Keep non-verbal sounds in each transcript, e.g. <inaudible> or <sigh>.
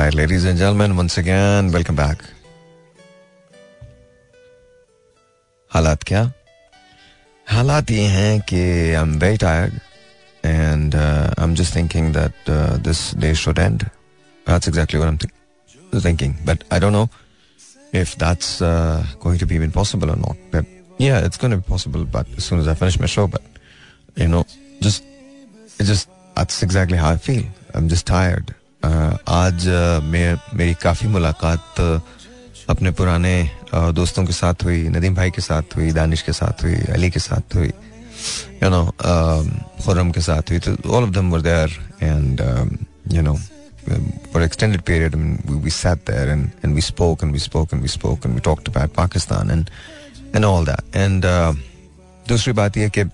right, ladies and gentlemen, once again, welcome back. हालात क्या हालात ये हैं कि I am very tired and I am just thinking that this day should end that's exactly what I am thinking but I don't know if that's uh, going to be even possible or not. But yeah, it's going to be possible. But as soon as I finish my show, but you know, just it just that's exactly how I feel. I'm just tired. आज मैं मेरी काफ़ी मुलाकात अपने पुराने दोस्तों के साथ हुई नदीम भाई के साथ हुई दानिश के साथ हुई अली के साथ हुई यू नो खुर्रम के साथ हुई तो all of them there and you know for extended period we we sat there and and we spoke and we spoke and we spoke and we talked about Pakistan and and all that and दूसरी बात यह कि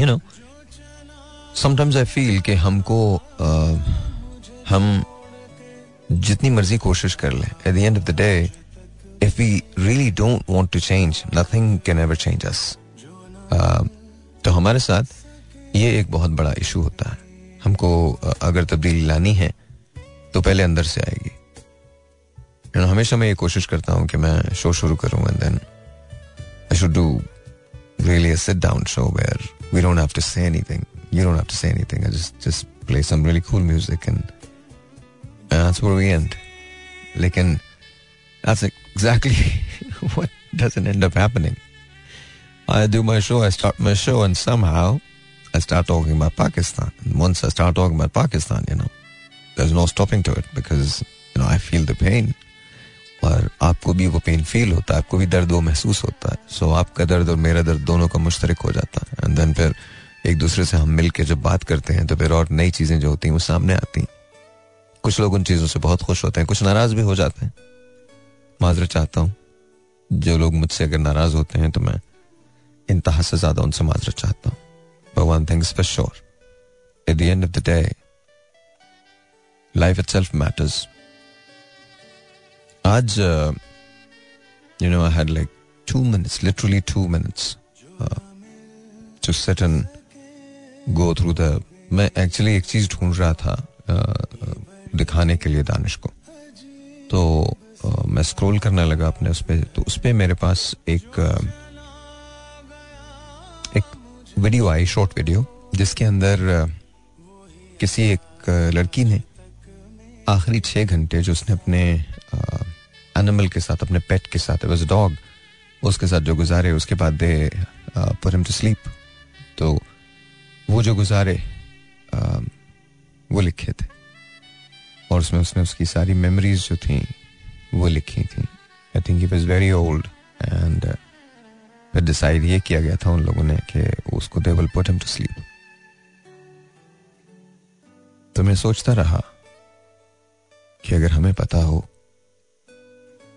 you know sometimes I feel कि हमको uh, हम जितनी मर्ज़ी कोशिश कर लें. At the end of the day if we really don't want to change nothing can ever change us तो हमारे साथ ये एक बहुत बड़ा इशू होता है. हमको अगर तब्दीली लानी है तो पहले अंदर से आएगी. एंड हमेशा मैं ये कोशिश करता हूँ कि मैं शो शुरू करूँ and then I should do really a sit down show where we don't have to say anything you don't have to say anything I just just play some really cool music and लेकिन that's exactly what doesn't end up happening I do my show I start my show and somehow I start talking about Pakistan. And once I start talking about Pakistan, you know, there's no stopping to it because, you know, I feel the pain. और आपको भी वो pain feel होता है आपको भी दर्द वो महसूस होता है सो so, आपका दर्द और मेरा दर्द दोनों का मुश्तरक हो जाता है एंड देन फिर एक दूसरे से हम मिल जब बात करते हैं तो फिर और नई चीज़ें जो होती हैं वो सामने आती हैं कुछ लोग उन चीज़ों से बहुत खुश होते हैं, कुछ नाराज़ भी हो जाते हैं। माजरा चाहता हूँ, जो लोग मुझसे अगर नाराज़ होते हैं तो मैं इंतहा से ज़्यादा उनसे माजरा चाहता हूँ। भगवान things for sure at the end of the day life itself matters आज you know I had like two minutes literally two minutes to set and go through the मैं एक्चुअली एक चीज़ ढूंढ रहा था uh, दिखाने के लिए दानिश को। तो uh, मैं स्क्रॉल करने लगा अपने उस पर तो उस पर मेरे पास एक uh, video I short video जिसके अंदर किसी एक लड़की ने आखिरी छः घंटे जो उसने अपने एनिमल के साथ अपने पेट के साथ वॉज़ डॉग उसके साथ जो गुजारे उसके बाद दे पर टू स्लीप तो वो जो गुजारे आ, वो लिखे थे। और उसमें उसने उसकी सारी मेमोरीज जो थी, वो लिखी थी। I think he was very old and फिर डिसाइड ये किया गया था उन लोगों ने कि उसको they will put him to sleep तो मैं सोचता रहा कि अगर हमें पता हो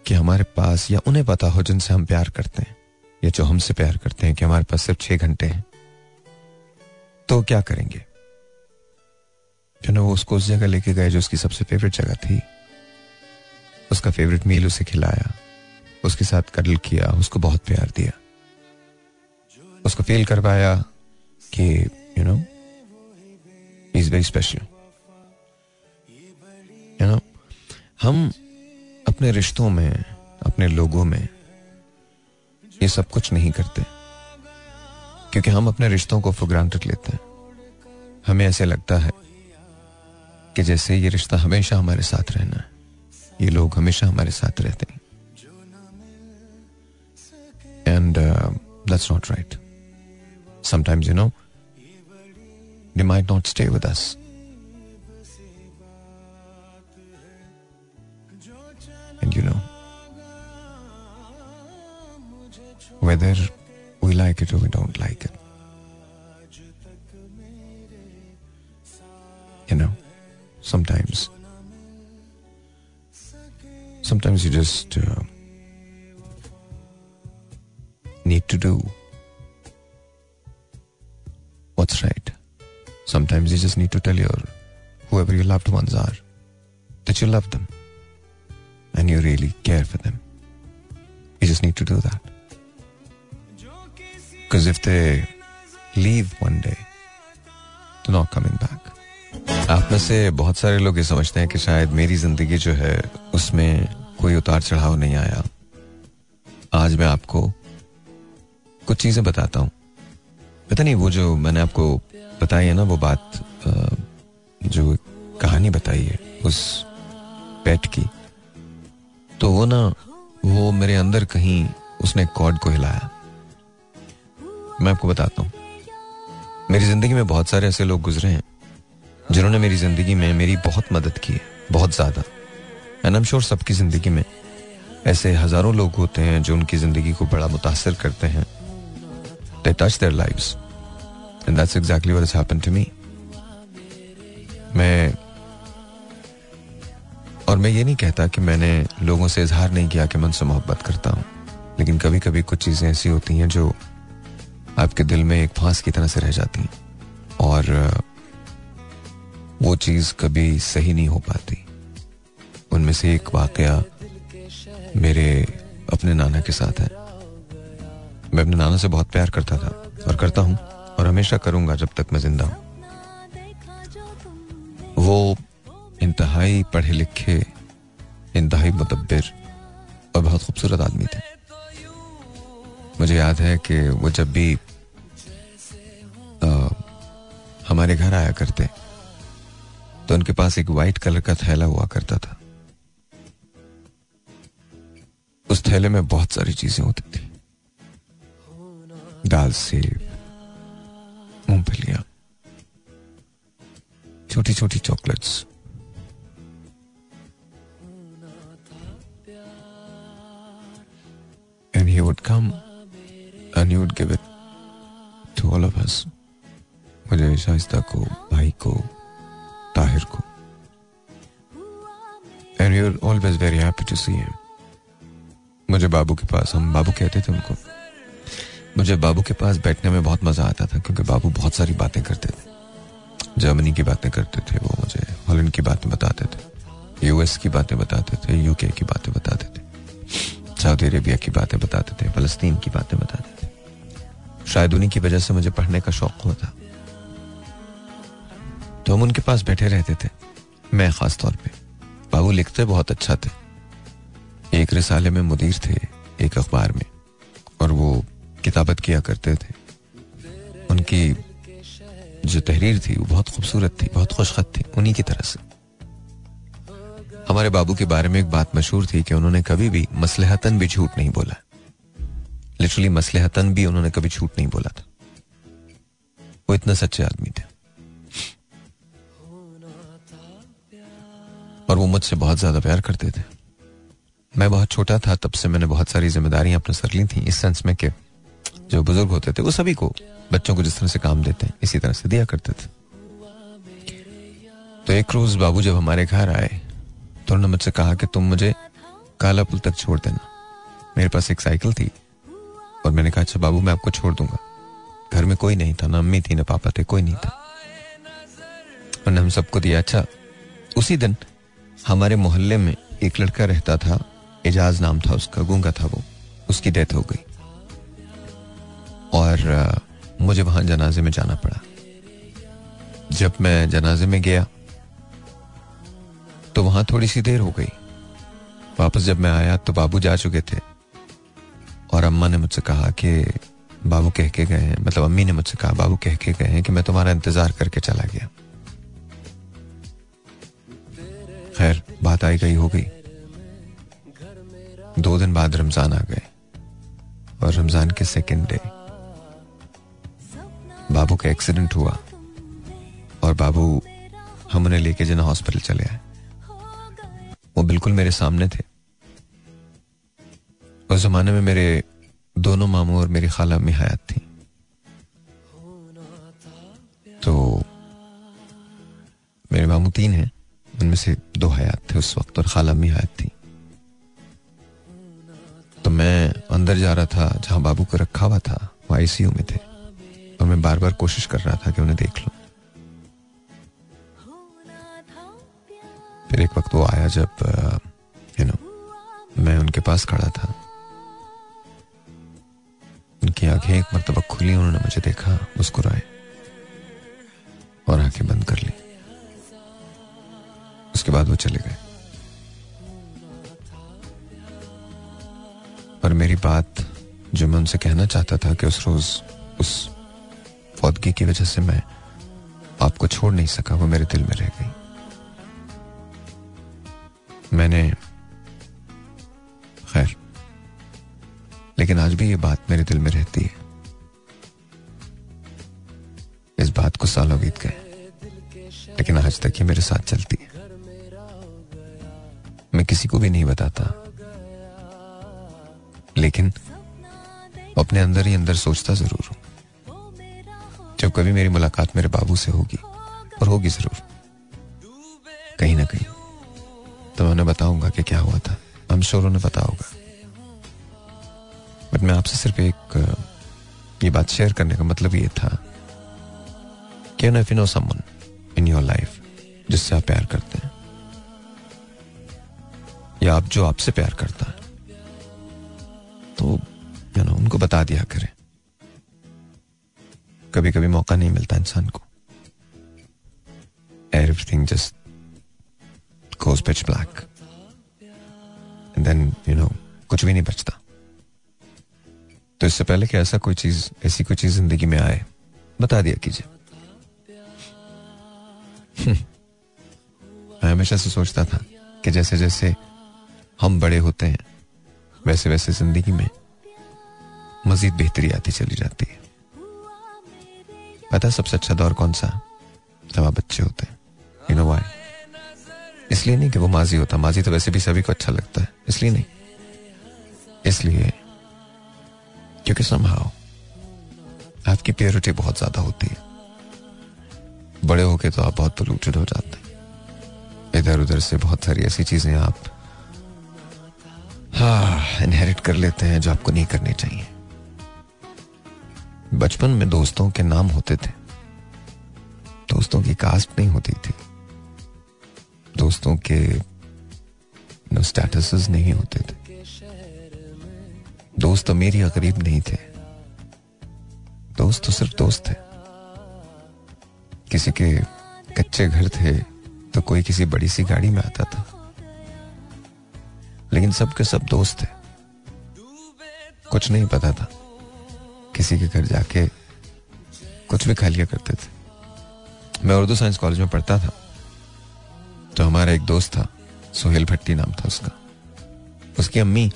कि हमारे पास या उन्हें पता हो जिनसे हम प्यार करते हैं, या जो हमसे प्यार करते हैं कि हमारे पास सिर्फ़ छह घंटे हैं तो क्या करेंगे? जो ना वो उसको उस जगह लेके गए जो उसकी सबसे फेवरेट जगह थी। उसका फेवरेट मील उसे खिलाया। उसके साथ कडल किया, उसको बहुत प्यार दिया। उसको फील करवाया कि you know is very special you know हम अपने रिश्तों में, अपने लोगों में ये सब कुछ नहीं करते। क्योंकि हम अपने रिश्तों को फॉर ग्रांटेड लेते हैं। हमें ऐसे लगता है कि जैसे ये रिश्ता हमेशा हमारे साथ रहना है। ये लोग हमेशा हमारे साथ रहते हैं। And that's not right sometimes you know they might not stay with us and you know whether we like it we don't like it you know sometimes, sometimes you just uh, need to do what's right. Sometimes you just need to tell your whoever your loved ones are that you love them and you really care for them. You just need to do that. Because if they leave one day, they're not coming back. आप में से बहुत सारे लोग ये समझते हैं कि शायद मेरी ज़िंदगी जो है, उसमें कोई उतार चढ़ाव नहीं आया। आज मैं आपको कुछ चीज़ें बताता हूँ। पता नहीं, वो जो मैंने आपको बताई है ना, वो बात जो कहानी बताई है, उस पेट की तो वो ना, वो मेरे अंदर कहीं उसने कॉर्ड को हिलाया। मैं आपको बताता हूँ। मेरी ज़िंदगी में बहुत सारे ऐसे लोग गुजरे हैं। जिन्होंने मेरी ज़िंदगी में मेरी बहुत मदद की है, बहुत ज़्यादा। एंड एम श्योर सबकी ज़िंदगी में ऐसे हज़ारों लोग होते हैं जो उनकी ज़िंदगी को बड़ा मुतासर करते हैं। They touch their lives and that's exactly what has happened to me मैं और मैं ये नहीं कहता कि मैंने लोगों से इजहार नहीं किया कि मैं उनसे मोहब्बत करता हूँ। लेकिन कभी कभी कुछ चीज़ें ऐसी होती हैं जो आपके दिल में एक फांस की तरह से रह जाती हैं। और वो चीज़ कभी सही नहीं हो पाती। उनमें से एक वाकया मेरे अपने नाना के साथ है। मैं अपने नाना से बहुत प्यार करता था और करता हूँ और हमेशा करूँगा जब तक मैं ज़िंदा हूँ। वो इंतहाई पढ़े लिखे इंतहाई मुदब्बिर और बहुत खूबसूरत आदमी थे। मुझे याद है कि वो जब भी आ, हमारे घर आया करते तो उनके पास एक वाइट कलर का थैला हुआ करता था। उस थैले में बहुत सारी चीज़ें होती थी। दाल सेब, मूंगफलियाँ छोटी छोटी chocolates. And he would come and he would give it to all of us मुझे शाइस्ता को, भाई को। ताहिर को and are always very happy to see him मुझे बाबू के पास, हम बाबू कहते थे उनको। मुझे बाबू के पास बैठने में बहुत मज़ा आता था, क्योंकि बाबू बहुत सारी बातें करते थे। जर्मनी की बातें करते थे, वो मुझे हॉलैंड की बातें बताते थे। यूएस की बातें बताते थे यूके की बातें बताते थे। सऊदी अरेबिया की बातें बताते थे फलस्तीन की बातें बताते थे। शायद उन्हीं की वजह से मुझे पढ़ने का शौक हुआ था। तो हम उनके पास बैठे रहते थे, मैं खास तौर पे। बाबू लिखते बहुत अच्छा थे। एक रिसाले में मुदीर थे, एक अखबार में, और वो किताबत किया करते थे। उनकी जो तहरीर थी, वो बहुत खूबसूरत थी, बहुत खुशखत थी, उन्हीं की तरह से। हमारे बाबू के बारे में एक बात मशहूर थी कि उन्होंने कभी भी मसलहतन भी झूठ नहीं बोला। लिटरली मसलहतन भी उन्होंने कभी झूठ नहीं बोला था। वो इतने सच्चे आदमी थे। और वो मुझसे बहुत ज़्यादा प्यार करते थे। मैं बहुत छोटा था, तब से मैंने बहुत सारी जिम्मेदारियाँ अपने सर ली थी, इस सेंस में कि जो बुज़ुर्ग होते थे, वो सभी को बच्चों को जिस तरह से काम देते हैं, इसी तरह से दिया करते थे। तो एक रोज बाबू जब हमारे घर आए तो उन्होंने मुझसे कहा कि तुम मुझे काला पुल तक छोड़ देना। मेरे पास एक साइकिल थी, और मैंने कहा अच्छा बाबू, मैं आपको छोड़ दूँगा। घर में कोई नहीं था, ना अम्मी थी, ना पापा थे, कोई नहीं था। उन्होंने हम सबको दिया अच्छा उसी दिन हमारे मोहल्ले में एक लड़का रहता था, एजाज नाम था उसका, गूँगा था वो। उसकी डेथ हो गई। और मुझे वहाँ जनाजे में जाना पड़ा। जब मैं जनाजे में गया तो वहाँ थोड़ी सी देर हो गई। वापस जब मैं आया तो बाबू जा चुके थे। और अम्मा ने मुझसे कहा कि, बाबू कह के गए हैं। मतलब अम्मी ने मुझसे कहा, बाबू कह के गए हैं कि मैं तुम्हारा इंतज़ार करके चला गया। खैर, बात आई गई, हो गई। दो दिन बाद रमज़ान आ गए, और रमज़ान के सेकंड डे बाबू का एक्सीडेंट हुआ, और बाबू हम उन्हें लेके जना हॉस्पिटल चले आए। वो बिल्कुल मेरे सामने थे। उस जमाने में मेरे दोनों मामू और मेरी खाला में हयात थी। तो मेरे मामू तीन हैं। उनमें से दो हयात थे उस वक्त और खाला अम्मी हयात थी। तो मैं अंदर जा रहा था, जहाँ बाबू को रखा हुआ था वो आईसीयू में थे। और मैं बार बार कोशिश कर रहा था कि उन्हें देख लूँ। फिर एक वक्त वो आया जब यू नो मैं उनके पास खड़ा था। उनकी आँखें एक मरतबा खुली, उन्होंने मुझे देखा, मुस्कुराए और आँखें बंद कर ली। बाद वो चले गए। और मेरी बात जो मैं उनसे कहना चाहता था कि उस रोज उस फौदगी की वजह से मैं आपको छोड़ नहीं सका, वो मेरे दिल में रह गई। मैंने खैर, लेकिन आज भी ये बात मेरे दिल में रहती है। इस बात को सालों बीत गए, लेकिन आज तक ये मेरे साथ चलती है। किसी को भी नहीं बताता। लेकिन अपने अंदर ही अंदर सोचता ज़रूर हूँ। जब कभी मेरी मुलाकात मेरे बाबू से होगी, और होगी ज़रूर। कहीं ना कहीं। तो मैं उन्हें बताऊँगा कि क्या हुआ था। हम श्योर उन्हें पता होगा। बट मैं आपसे सिर्फ़ एक, ये बात शेयर करने का मतलब ये था कि no if you know someone in your life जिससे आप प्यार करते हैं। या आप जो आपसे प्यार करता है तो यू नो उनको बता दिया करें। कभी कभी मौका नहीं मिलता इंसान को। Everything just pitch black and then, you know, कुछ भी नहीं बचता। तो इससे पहले कि ऐसा कोई चीज़, ऐसी कोई चीज़ ज़िंदगी में आए, बता दिया कीजिए। <laughs> मैं हमेशा से सोचता था कि जैसे जैसे हम बड़े होते हैं, वैसे वैसे ज़िंदगी में मजीद बेहतरी आती चली जाती है। पता सबसे अच्छा दौर कौन सा? जब आप बच्चे होते हैं। यू नो वाई इसलिए नहीं कि वो माजी होता। माजी तो वैसे भी सभी को अच्छा लगता है। इसलिए नहीं। इसलिए क्योंकि समहाओ आपकी प्योरिटी बहुत ज़्यादा होती है। बड़े होके तो आप बहुत पोल्यूटेड हो जाते हैं। इधर उधर से बहुत सारी ऐसी चीज़ें आप हाँ इनहेरिट कर लेते हैं जो आपको नहीं करनी चाहिए। बचपन में दोस्तों के नाम होते थे। दोस्तों की कास्ट नहीं होती थी। दोस्तों के नो स्टेटस नहीं होते थे। दोस्त अमीर या गरीब नहीं थे। दोस्त तो सिर्फ़ दोस्त थे। किसी के कच्चे घर थे तो कोई किसी बड़ी सी गाड़ी में आता था। लेकिन सबके सब दोस्त थे कुछ नहीं पता था। किसी के घर जाके कुछ भी खा लिया करते थे। मैं उर्दू साइंस कॉलेज में पढ़ता था। तो हमारा एक दोस्त था, सोहेल भट्टी नाम था उसका। उसकी अम्मी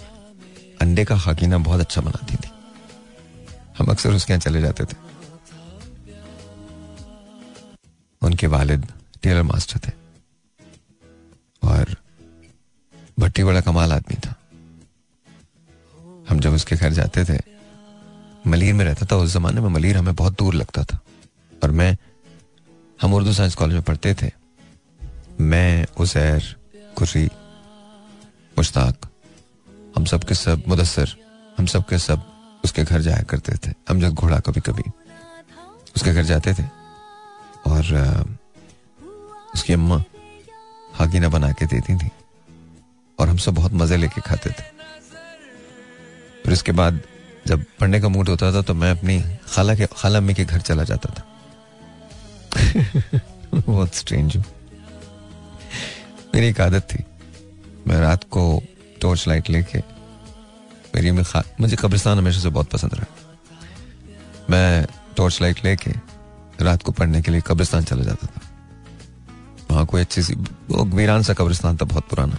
अंडे का खाकीना बहुत अच्छा बनाती थी। हम अक्सर उसके यहाँ चले जाते थे। उनके वालिद टेलर मास्टर थे। और भट्टी बड़ा कमाल आदमी था। हम जब उसके घर जाते थे, मलिर में रहता था, उस जमाने में मलिर हमें बहुत दूर लगता था। और मैं, हम उर्दू साइंस कॉलेज में पढ़ते थे। मैं, उजैर, कुर्री, मुश्ताक, हम सब के सब मुदसर हम सब के सब उसके घर जाया करते थे। हम जब घोड़ा कभी कभी उसके घर जाते थे, और उसकी अम्मा हागीना बना के देती थी। और हम सब बहुत मज़े लेके खाते थे। फिर इसके बाद जब पढ़ने का मूड होता था तो मैं अपनी खाला के, खाला अम्मी के घर चला जाता था। <laughs> बहुत स्ट्रेंज मेरी एक आदत थी। मैं रात को टॉर्च लाइट लेके मेरी में खा, मुझे कब्रिस्तान हमेशा से बहुत पसंद रहा। मैं टॉर्च लाइट लेके रात को पढ़ने के लिए कब्रिस्तान चला जाता था। वहाँ कोई अच्छी सी, वो वीरान सा कब्रिस्तान था, बहुत पुराना।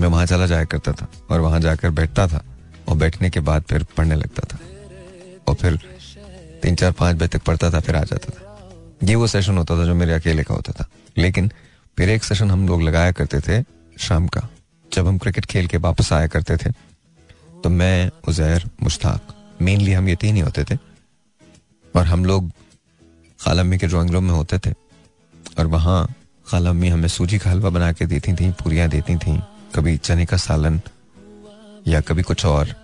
मैं वहाँ चला जाया करता था और वहाँ जाकर बैठता था और बैठने के बाद फिर पढ़ने लगता था। और फिर तीन चार पाँच बजे तक पढ़ता था, फिर आ जाता था। ये वो सेशन होता था जो मेरे अकेले का होता था। लेकिन फिर एक सेशन हम लोग लगाया करते थे शाम का। जब हम क्रिकेट खेल के वापस आया करते थे तो मैं, उजैर, मुश्ताक मेनली हम ये तीन ही होते थे। और हम लोग खालम्मी के ड्राइंग रूम में होते थे। और वहाँ खालम्मी हमें सूजी का हलवा बना के देती थी पूरियाँ देती थी। कभी चने का सालन या कभी कुछ और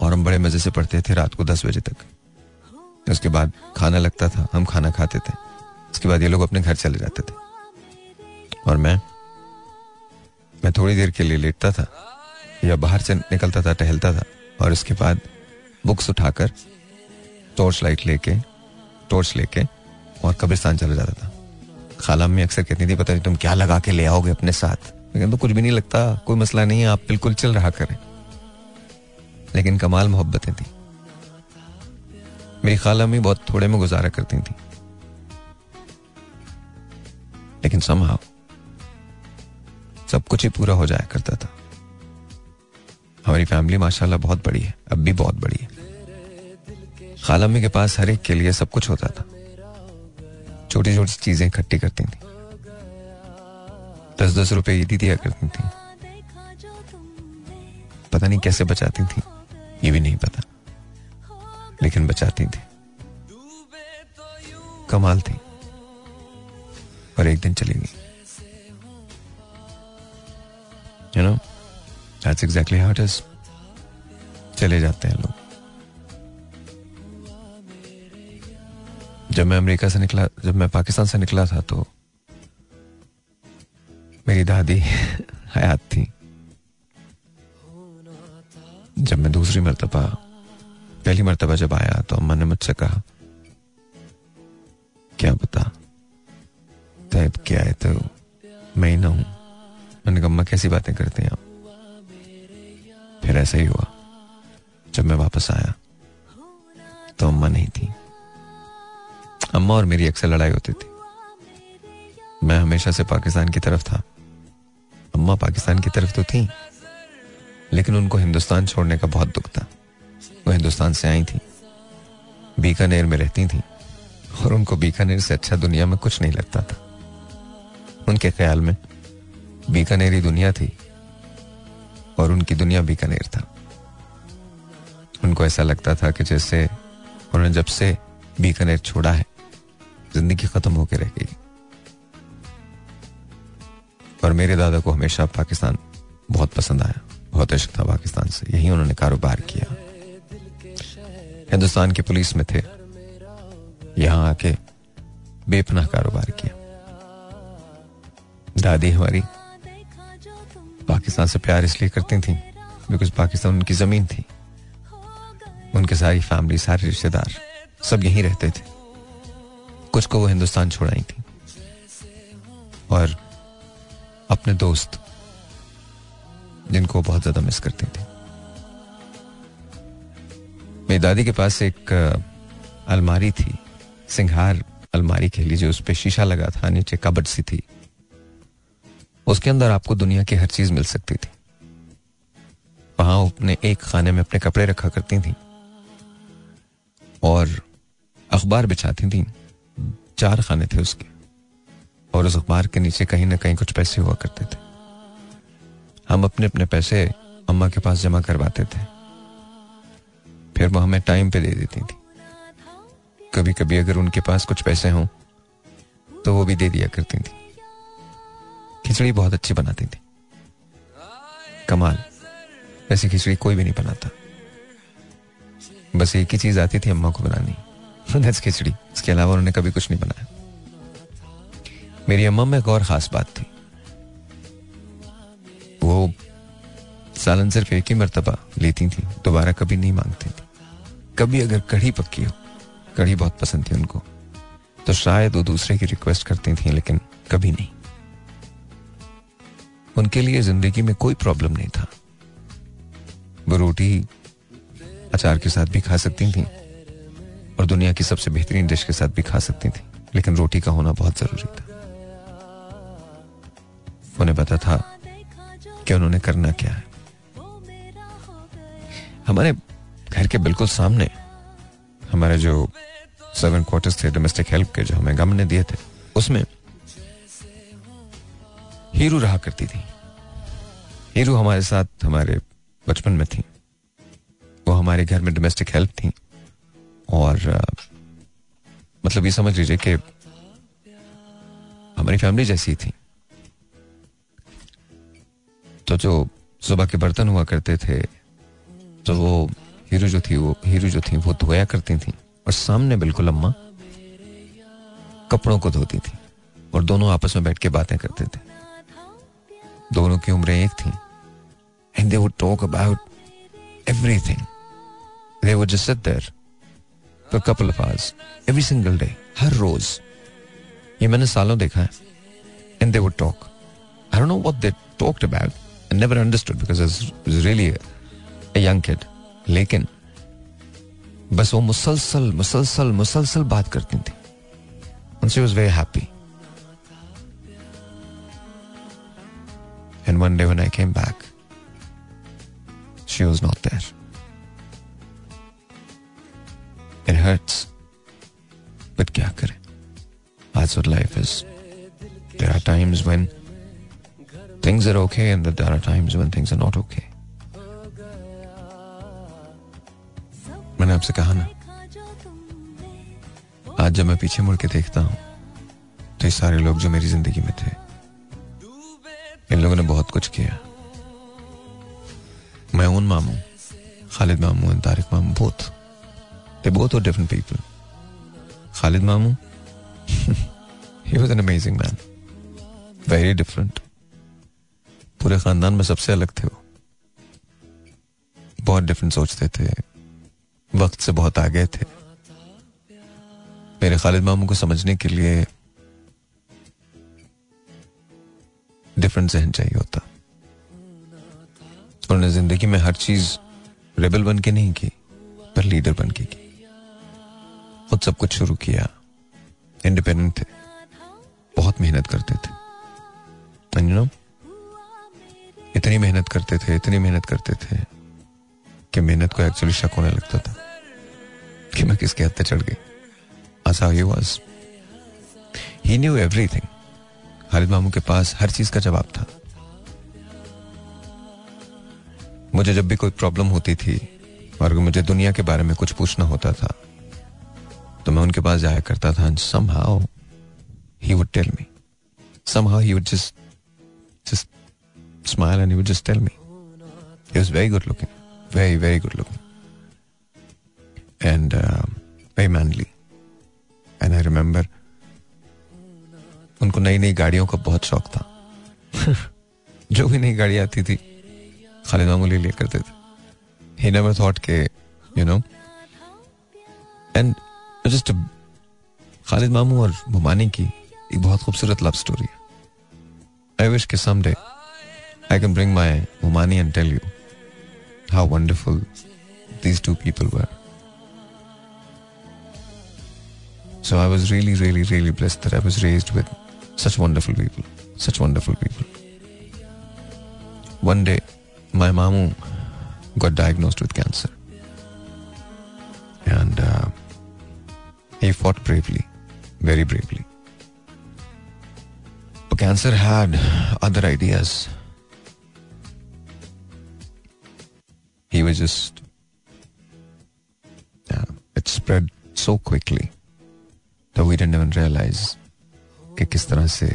और हम बड़े मज़े से पढ़ते थे रात को दस बजे तक। उसके बाद खाना लगता था, हम खाना खाते थे। उसके बाद ये लोग अपने घर चले जाते थे। और मैं मैं थोड़ी देर के लिए लेटता था, या बाहर से निकलता था, टहलता था, और उसके बाद बुक्स उठाकर टॉर्च लाइट लेके, टॉर्च लेके और कब्रिस्तान चला जाता था। खाला में अक्सर कहती थी, पता नहीं तुम क्या लगा के ले आओगे अपने साथ? लेकिन तो कुछ भी नहीं लगता, कोई मसला नहीं है, आप बिल्कुल चल रहा करें। लेकिन कमाल मोहब्बतें थी। मेरी खाला में बहुत थोड़े में गुजारा करती थी। लेकिन समहाउ सब कुछ ही पूरा हो जाया करता था। हमारी फैमिली माशाल्लाह बहुत बड़ी है, अब भी बहुत बड़ी है। खालमी के पास हर एक के लिए सब कुछ होता था। छोटी छोटी चीज़ें इकट्ठी करती थी। दस दस रुपए ईदी दिया करती थी। पता नहीं कैसे बचाती थी, ये भी नहीं पता। लेकिन बचाती थी। कमाल थी। और एक दिन चली गई। You know that's exactly how it is चले जाते हैं लोग। जब मैं अमेरिका से निकला, जब मैं पाकिस्तान से निकला था तो मेरी दादी हयात थी। जब मैं दूसरी मरतबा, पहली मरतबा जब आया तो अम्मा ने मुझसे कहा, क्या बता तैब क्या है तो? मैं ही ना हूँ। मैंने कहा, अम्मा, कैसी बातें करते हैं आप? फिर ऐसा ही हुआ। जब मैं वापस आया तो अम्मा नहीं थी। अम्मा और मेरी अक्सर लड़ाई होती थी। मैं हमेशा से पाकिस्तान की तरफ़ था। अम्मा पाकिस्तान की तरफ़ तो थी, लेकिन उनको हिंदुस्तान छोड़ने का बहुत दुख था। वो हिंदुस्तान से आई थी, बीकानेर में रहती थी, और उनको बीकानेर से अच्छा दुनिया में कुछ नहीं लगता था। उनके ख्याल में, बीकानेरी दुनिया थी, और उनकी दुनिया बीकानेर था। उनको ऐसा लगता था कि जैसे उन्होंने जब से बीकानेर छोड़ा है, ज़िंदगी खत्म होकर रह गई। और मेरे दादा को हमेशा पाकिस्तान बहुत पसंद आया, बहुत इश्क था पाकिस्तान से। यही उन्होंने कारोबार किया। हिंदुस्तान की पुलिस में थे। यहाँ आके बेपनाह कारोबार किया। दादी हमारी पाकिस्तान से प्यार इसलिए करती थी बिकॉज़ पाकिस्तान उनकी ज़मीन थी। उनके सारी फैमिली सारे रिश्तेदार सब यहीं रहते थे। कुछ को वो हिंदुस्तान छोड़ाई थी। और अपने दोस्त जिनको बहुत ज़्यादा मिस करती थी। मेरी दादी के पास एक अलमारी थी सिंघार अलमारी के लिए जो उस पर शीशा लगा था, नीचे कबट सी थी। उसके अंदर आपको दुनिया की हर चीज़ मिल सकती थी। वहाँ अपने एक खाने में अपने कपड़े रखा करती थी और अखबार बिछाती थी। चार खाने थे उसके। और उस अखबार के नीचे कहीं ना कहीं कुछ पैसे हुआ करते थे। हम अपने अपने पैसे अम्मा के पास जमा करवाते थे। फिर वो हमें टाइम पे दे देती थी। कभी कभी अगर उनके पास कुछ पैसे हों तो वो भी दे दिया करती थी। खिचड़ी बहुत अच्छी बनाती थी। कमाल। ऐसी खिचड़ी कोई भी नहीं बनाता। बस एक ही चीज़ आती थी अम्मा को बनानी। <laughs> खिचड़ी। इसके अलावा उन्होंने कभी कुछ नहीं बनाया। मेरी अम्मा में एक और खास बात थी। वो सालन सिर्फ़ एक ही मरतबा लेती थी, दोबारा कभी नहीं मांगती थी। कभी अगर कढ़ी पक्की हो, कढ़ी बहुत पसंद थी उनको। तो शायद वो दूसरे की रिक्वेस्ट करती थी, लेकिन कभी नहीं। उनके लिए ज़िंदगी में कोई प्रॉब्लम नहीं था। वो रोटी, अचार के साथ भी खा सकती थी, और दुनिया की सबसे बेहतरीन डिश के साथ भी खा सकती थी, लेकिन रोटी का होना बहुत ज़रूरी था। उन्हें पता था कि उन्होंने करना क्या है। हमारे घर के बिल्कुल सामने हमारे जो सेवन क्वार्टर्स थे डोमेस्टिक हेल्प के जो हमें गम ने दिए थे उसमें हीरू रहा करती थी। हीरू हमारे साथ हमारे बचपन में थी। वो हमारे घर में डोमेस्टिक हेल्प थी। और आ, मतलब ये समझ लीजिए कि हमारी फैमिली जैसी थी। तो जो सुबह के बर्तन हुआ करते थे तो वो हीरो जो थी, वो हीरो जो थी, वो धोया करती थी और सामने बिल्कुल अम्मा कपड़ों को धोती थी और दोनों आपस में बैठ के बातें करते थे। दोनों की उम्रें एक थी and they would talk about everything they would just sit there for couple of hours every single day हर रोज। ये मैंने सालों देखा है and they would talk I don't know what they talked about I never understood because I was really a young kid लेकिन बस वो मुसलसल मुसलसल मुसलसल बात करती थी and she was very happy and one day when I came back she was not there it hurts but क्या करें that's what life is there are times when things are okay and there are times when things are not okay. मैंने आपसे कहा ना, आज जब मैं पीछे मुड़ के देखता हूँ तो ये सारे लोग जो मेरी ज़िंदगी में थे, इन लोगों ने बहुत कुछ किया। मैं उन मामू, खालिद मामू एंड तारिक मामू both they both are different people Khalid मामू he was an amazing man very different पूरे खानदान में सबसे अलग थे वो। बहुत डिफरेंट सोचते थे। वक्त से बहुत आगे थे। मेरे खालिद मामू को समझने के लिए डिफरेंट जहन चाहिए होता। उन्होंने ज़िंदगी में हर चीज़ रेबल बन के नहीं की, पर लीडर बन के की। खुद सब कुछ शुरू किया। इंडिपेंडेंट थे। बहुत मेहनत करते थे। यू नो इतनी मेहनत करते थे, इतनी मेहनत करते थे कि मेहनत को एक्चुअली शक होने लगता था कि मैं किसके हद चढ़ गई That's how he was. He knew everything. Khalid मामू के पास हर चीज़ का जवाब था मुझे जब भी कोई प्रॉब्लम होती थी और मुझे दुनिया के बारे में कुछ पूछना होता था तो मैं उनके पास जाया करता था and somehow he would tell me somehow he would just just smile and he would just tell me. He was very good looking very very good looking. And uh, very manly. And I remember उनको नई नई गाड़ियों का बहुत शौक था। <laughs> जो भी नई गाड़ी आती थी खालिद मामू ले लिया करते थे। ही नेवर थॉट के you know and just Khalid मामू और मुमानी की एक बहुत खूबसूरत लव स्टोरी है। आई विश के someday I can bring my Umani and tell you how wonderful these two people were. So I was really, really, really blessed that I was raised with such wonderful people. Such wonderful people. One day, my mamu got diagnosed with cancer. And uh, he fought bravely, very bravely. But cancer had other ideas He was just, yeah, it spread so quickly. तो we didn't even realise कि किस तरह से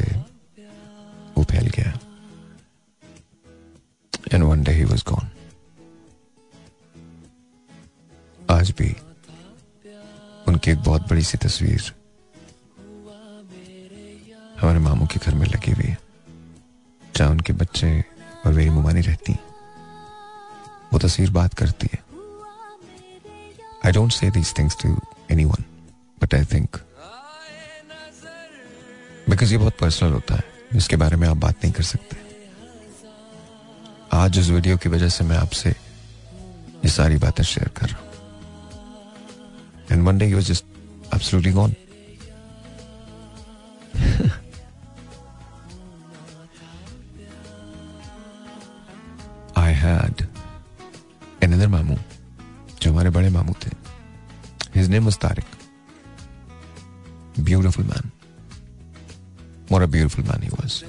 वो फैल गया and one day he was gone आज भी उनकी एक बहुत बड़ी सी तस्वीर हमारे मामू के घर में लगी हुई है जहाँ उनके बच्चे और मेरी मुमानी रहती वो तस्वीर बात करती है। I don't say these things to anyone but I think because ये बहुत पर्सनल होता है, इसके बारे में आप बात नहीं कर सकते। आज इस वीडियो की वजह से मैं आपसे ये सारी बातें शेयर कर रहा हूँ। And one day was just absolutely gone I had another मामू, जो हमारे बड़े मामू थे। His name was Tariq beautiful man What a beautiful man he was.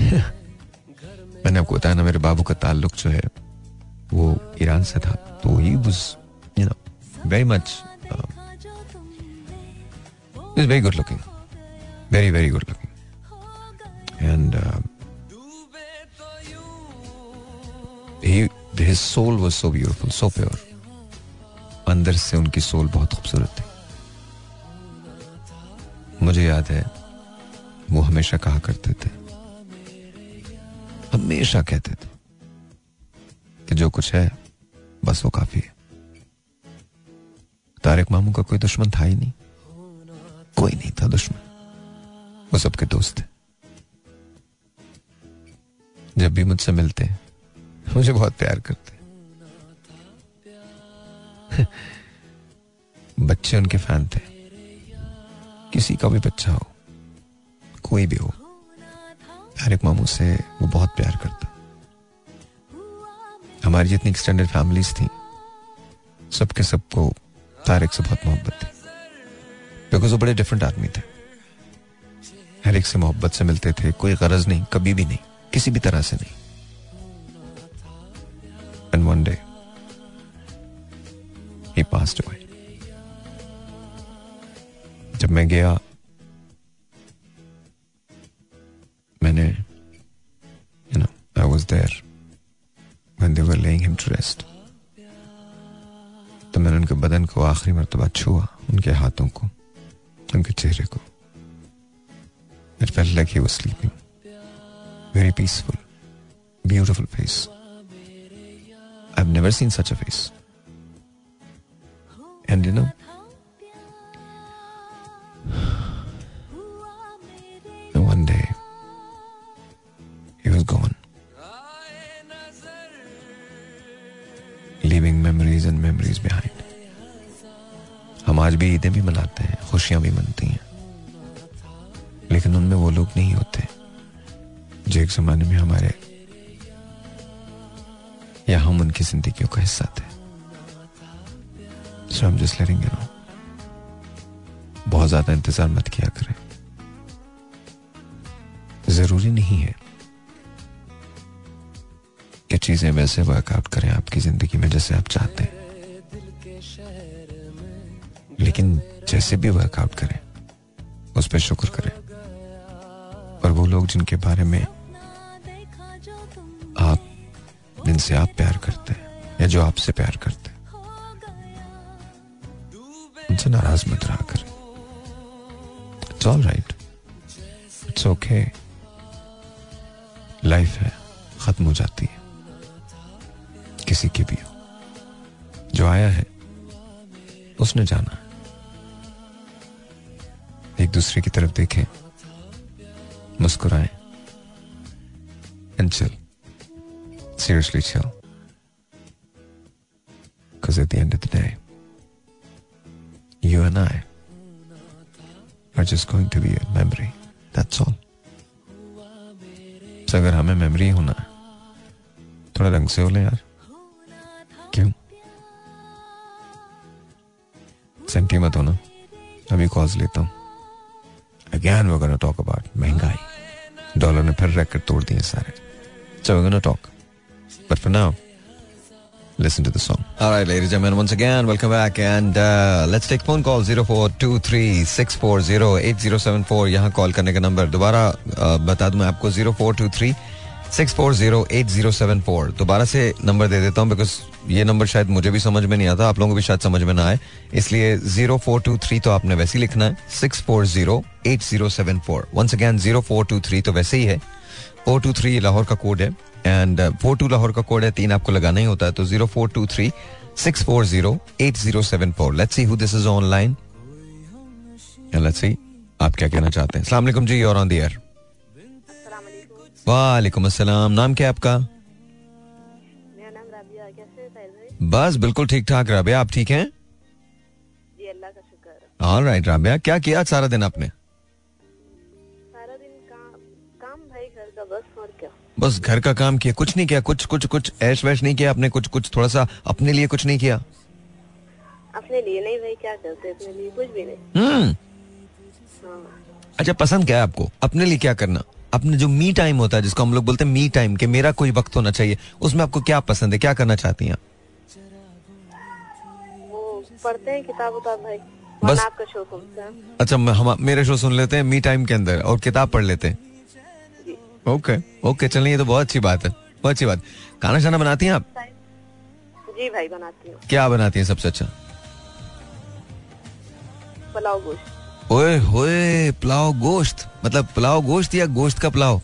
<laughs> मैंने आपको बताया ना, मेरे बाबू का ताल्लुक जो है, वो ईरान से था। तो he was you know very much is very good looking very very good looking and his soul was so beautiful, so pure. अंदर से उनकी सोल बहुत खूबसूरत थी। मुझे याद है, वो हमेशा कहा करते थे। हमेशा कहते थे कि जो कुछ है, बस वो काफ़ी है। तारिक मामू का कोई दुश्मन था ही नहीं। कोई नहीं था दुश्मन। वो सबके दोस्त थे जब भी मुझसे मिलते हैं मुझे बहुत प्यार करते <laughs> बच्चे उनके फ़ैन थे। किसी का भी बच्चा हो, कोई भी हो, तारिक मामू से वो बहुत प्यार करता। हमारी जितनी एक्सटेंडेड फैमिलीज़ थी, सबके सबको तारिक से बहुत मोहब्बत थी। बिकॉज़ वो बड़े डिफरेंट आदमी थे। हर एक से मोहब्बत से मिलते थे, कोई गरज नहीं, कभी भी नहीं, किसी भी तरह से नहीं। And one day he passed away जब मैं गया मैंने you know I was there when they were laying him to rest तो मैंने उनके बदन को आखिरी मरतबा छुआ उनके हाथों को उनके चेहरे को। It felt like he sleeping very peaceful peaceful, beautiful I've never seen such a face. And you know, one day, he was gone. Leaving memories and memories behind. हम आज भी ईदें भी मनाते हैं खुशियाँ भी मनती हैं लेकिन उनमें वो लोग नहीं होते जो एक जमाने में हमारे या हम उनकी जिंदगियों का हिस्सा थे। सो हम जस्ट लेटिंग यू बहुत ज़्यादा इंतज़ार मत किया करें। ज़रूरी नहीं है कि चीज़ें वैसे वर्कआउट करें आपकी ज़िंदगी में जैसे आप चाहते हैं। लेकिन जैसे भी वर्कआउट करें, उस पर शुक्र करें। और वो लोग जिनके बारे में जिनसे आप प्यार करते हैं, या जो आपसे प्यार करते हैं। उनसे नाराज़ मत रहा करें। It's all right it's okay life है, खत्म हो जाती है। किसी की भी हो। जो आया है, उसने जाना है। एक दूसरे की तरफ़ देखें, मुस्कुराएँ, and chill. Seriously chill. Because at the end of the day, you and I are just going to be a memory. That's all. So अगर हमें मेमोरी होना है थोड़ा रंग से हो ले यार क्यों सेंटी मत होना अभी कॉल्स लेता हूँ अगैन वो गोना टॉक अबाउट महँगाई डॉलर ने फिर रैकेट तोड़ दिए सारे So we're gonna talk. But for now, listen to the song. All right, ladies and gentlemen, once again, welcome back. And uh, let's take phone call 0423-640-8074. यहाँ call करने का number दोबारा uh, बता दूँ मैं आपको 0423 640-8074 दोबारा से नंबर दे देता हूँ बिकॉज़ ये नंबर शायद मुझे भी समझ में नहीं आता आप लोगों को भी शायद समझ में ना आए इसलिए 0423 तो आपने वैसे ही लिखना है 640-8074 वंस अगेन 0423 तो वैसे ही है फोर टू थ्री लाहौर का कोड है एंड फोर टू लाहौर का कोड है तीन आपको लगाना ही होता है तो zero four two three six four zero eight zero seven four let's see who this is online let's see आप क्या कहना चाहते हैं अस्सलाम वालेकुम जी और ऑन द एयर वालेकुम अस्सलाम नाम क्या है आपका मेरा नाम राबिया है कैसे हैं बस बिल्कुल ठीक ठाक राबिया आप ठीक हैं? जी अल्लाह का शुक्र है। ऑल राइट राबिया क्या किया सारा दिन आपने? बस घर का काम किया कुछ नहीं किया कुछ कुछ कुछ ऐश वैश नहीं किया आपने कुछ कुछ थोड़ा सा अपने लिए कुछ नहीं किया? अपने लिए नहीं भाई क्या करते अपने लिए? कुछ भी नहीं। हम्म। हाँ। अच्छा पसंद क्या है आपको? अपने लिए क्या करना? अपने जो मी टाइम होता है जिसको हम लोग बोलते हैं मी टाइम के मेरा कोई वक्त होना चाहिए उसमें आपको क्या पसंद है? क्या करना चाहती हैं पढ़ते हैं किताब उताब भाई। बस- आपका शो सुनते हैं। अच्छा हम मेरे शो सुन लेते हैं मी टाइम के अंदर और किताब पढ़ लेते हैं। ओके ओके चलिए तो बहुत अच्छी बात है बहुत अच्छी बात। खाना शाना बनाती हैं आप? जी भाई बनाती हूँ। क्या बनाती हैं सबसे अच्छा? पुलाव गोश्त। ओए होए पुलाव गोश्त? मतलब पुलाव गोश्त या गोश्त का पुलाव?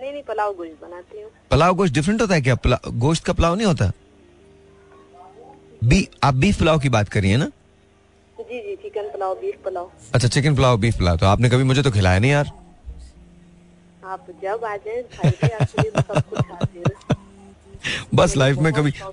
नहीं नहीं पुलाव गोश्त बनाती हूँ। पुलाव गोश्त डिफरेंट होता है क्या? गोश्त का पुलाव नहीं होता? बी आप बीफ पुलाव की बात करिए ना? जी जी चिकन पुलाव बीफ पुलाव। अच्छा चिकन पुलाव बीफ पुलाव। तो आपने कभी मुझे तो खिलाया नहीं यार। आप जब आ जाए है। बस लाइफ में कभी है।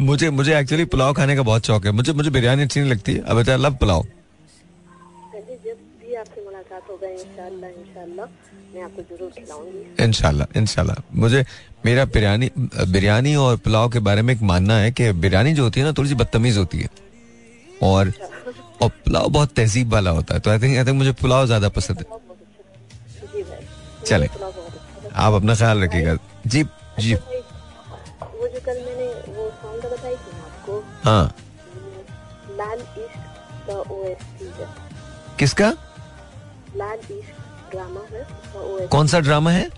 मुझे मुझे एक्चुअली पुलाव खाने का बहुत शौक है। मुझे मुझे बिरयानी अच्छी नहीं लगती। है अब लव पुलाव। जी जब भी आपसे मुलाकात होगा इंशाल्लाह इंशाल्लाह मैं आपको ज़रूर खिलाऊँगी। इनशाला इनशाला मुझे मेरा बिरयानी बिरयानी और पुलाव के बारे में एक मानना है कि बिरयानी जो होती है ना थोड़ी सी बदतमीज होती है। और और पुलाव बहुत तहजीब वाला होता है। तो आई थिंक आई थिंक मुझे पुलाव ज़्यादा पसंद है। चले। अच्छा। आप अपना ख्याल रखिएगा। जी जी। वो जो कल मैंने वो सॉन्ग बताई थी आपको हाँ। लाल इश्क ओएसटी किसका? लाल इश्क ड्रामा है कौन सा ड्रामा है?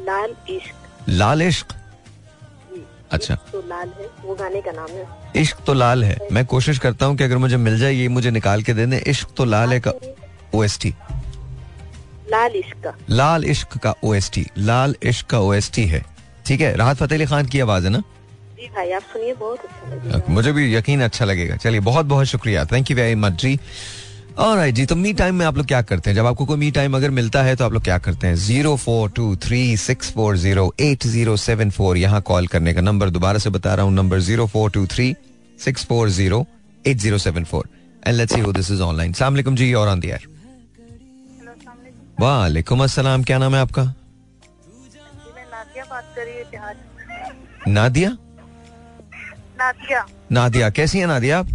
लाल इश्क लाल इश्क। अच्छा। तो लाल है वो गाने का नाम है। इश्क तो लाल है। मैं कोशिश करता हूँ कि अगर मुझे मिल जाए ये मुझे निकाल के दे दें इश्क तो लाल है का ओ लाल इश्क। का लाल इश्क का ओएसटी लाल इश्क का ओएसटी है। ठीक है राहत फतेह अली खान की आवाज़ है ना? जी भाई आप सुनिए बहुत अच्छा मुझे भी यकीन अच्छा लगेगा। चलिए बहुत बहुत शुक्रिया। थैंक यू वेरी मच जी। और जी तो मी टाइम में आप लोग क्या करते हैं? जब आपको कोई मी टाइम अगर मिलता है तो आप लोग क्या करते हैं? Zero four two three six four zero eight zero seven four यहाँ कॉल करने का नंबर दोबारा से बता रहा हूँ number zero four two three six four zero eight zero seven four. And let's see who this is online सलाम जी और ऑन द एयर वालेकुम अस्सलाम क्या नाम है आपका? नादिया बात कर नादिया? नादिया। नादिया कैसी है नादिया आप?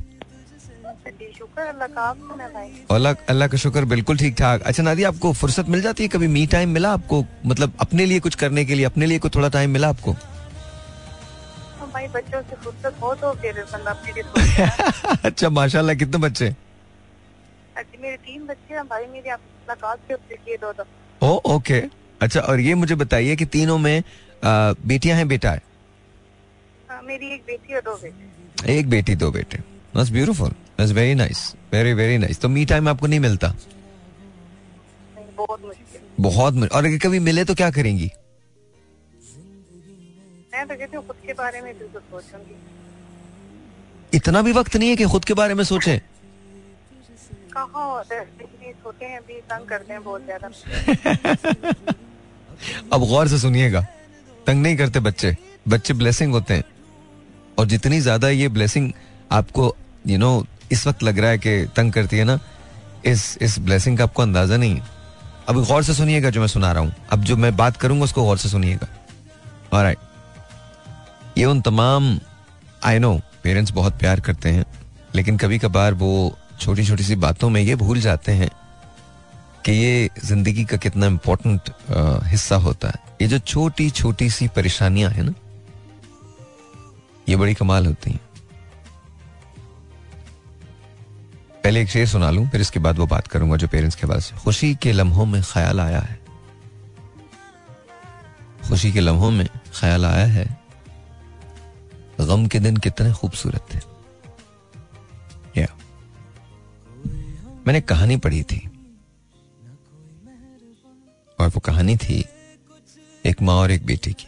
अल्लाह अल्लाह का शुक्र बिल्कुल ठीक ठाक। अच्छा नादिया आपको फुर्सत मिल जाती है? कभी मी टाइम मिला आपको? मतलब अपने लिए कुछ करने के लिए अपने लिए कोई थोड़ा टाइम मिला आपको? तो भाई बच्चों से फुर्सत हो तो फिर अपने लिए <laughs> अच्छा माशाल्लाह कितने बच्चे? मेरे तीन बच्चे हैं भाई मेरी मुलाकात से दो दो ओ ओके अच्छा और ये मुझे बताइए कि तीनों में आ, बेटियाँ हैं बेटा है? हाँ, मेरी एक बेटी और दो बेटे। एक बेटी दो बेटे। बस ब्यूटीफुल बस very nice very very nice तो मी टाइम आपको नहीं मिलता? नहीं, बहुत मुश्किल। बहुत और अगर कभी मिले तो क्या करेंगी? मैं तो कहती हूँ खुद के बारे में बिल्कुल सोचूँगी। इतना भी वक्त नहीं है कि खुद के बारे में सोचें? कहाँ है? भी तंग करते हैं बहुत ज़्यादा। अब गौर से सुनिएगा, तंग नहीं करते बच्चे बच्चे ब्लेसिंग होते हैं। और जितनी ज़्यादा ये ब्लेसिंग आपको यू नो इस वक्त लग रहा है कि तंग करती है ना, इस इस ब्लेसिंग का आपको अंदाज़ा नहीं अब गौर से सुनिएगा जो मैं सुना रहा हूँ। अब जो मैं बात करूँगा, उसको गौर से सुनिएगा। ऑलराइट ये उन तमाम आई नो पेरेंट्स बहुत प्यार करते हैं, लेकिन कभी कभार वो छोटी छोटी सी बातों में ये भूल जाते हैं कि ये ज़िंदगी का कितना इम्पोर्टेंट हिस्सा होता है। ये जो छोटी छोटी सी परेशानियाँ हैं ना, ये बड़ी कमाल होती हैं। पहले एक शेर सुना लूँ, फिर इसके बाद वो बात करूँगा जो पेरेंट्स के पास खुशी के लम्हों में ख्याल आया है। खुशी के लम्हों में ख्याल आया है। गम के दिन कितने खूबसूरत थे। मैंने कहानी पढ़ी थी। और वो कहानी थी एक माँ और एक बेटी की।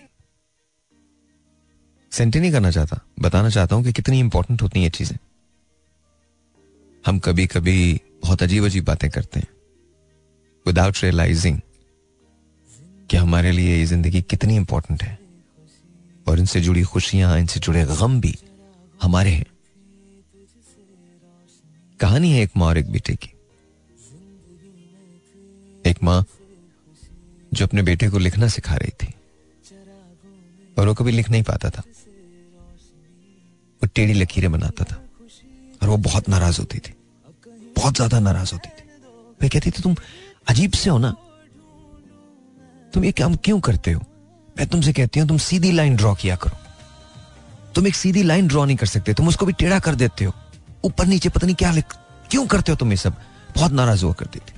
सेंटी नहीं करना चाहता, बताना चाहता हूँ कि कितनी इंपॉर्टेंट होती हैं चीज़ें। हम कभी कभी बहुत अजीब अजीब बातें करते हैं विदाउट रियलाइजिंग कि हमारे लिए ये ज़िंदगी कितनी इंपॉर्टेंट है। और इनसे जुड़ी खुशियाँ, इनसे जुड़े गम भी हमारे हैं। कहानी है एक माँ और एक बेटे की। एक माँ जो अपने बेटे को लिखना सिखा रही थी और वो कभी लिख नहीं पाता था। वो टेढ़ी लकीरें बनाता था और वो बहुत नाराज़ होती थी। बहुत ज़्यादा नाराज़ होती थी। वे कहती थी, तुम अजीब से हो ना। तुम ये काम क्यों करते हो? मैं तुमसे कहती हूँ, तुम सीधी लाइन ड्रॉ किया करो। तुम एक सीधी लाइन ड्रॉ नहीं कर सकते। तुम उसको भी टेढ़ा कर देते हो। ऊपर नीचे पता नहीं क्या लिख क्यों करते हो तुम ये सब? बहुत नाराज़ हुआ करती थी।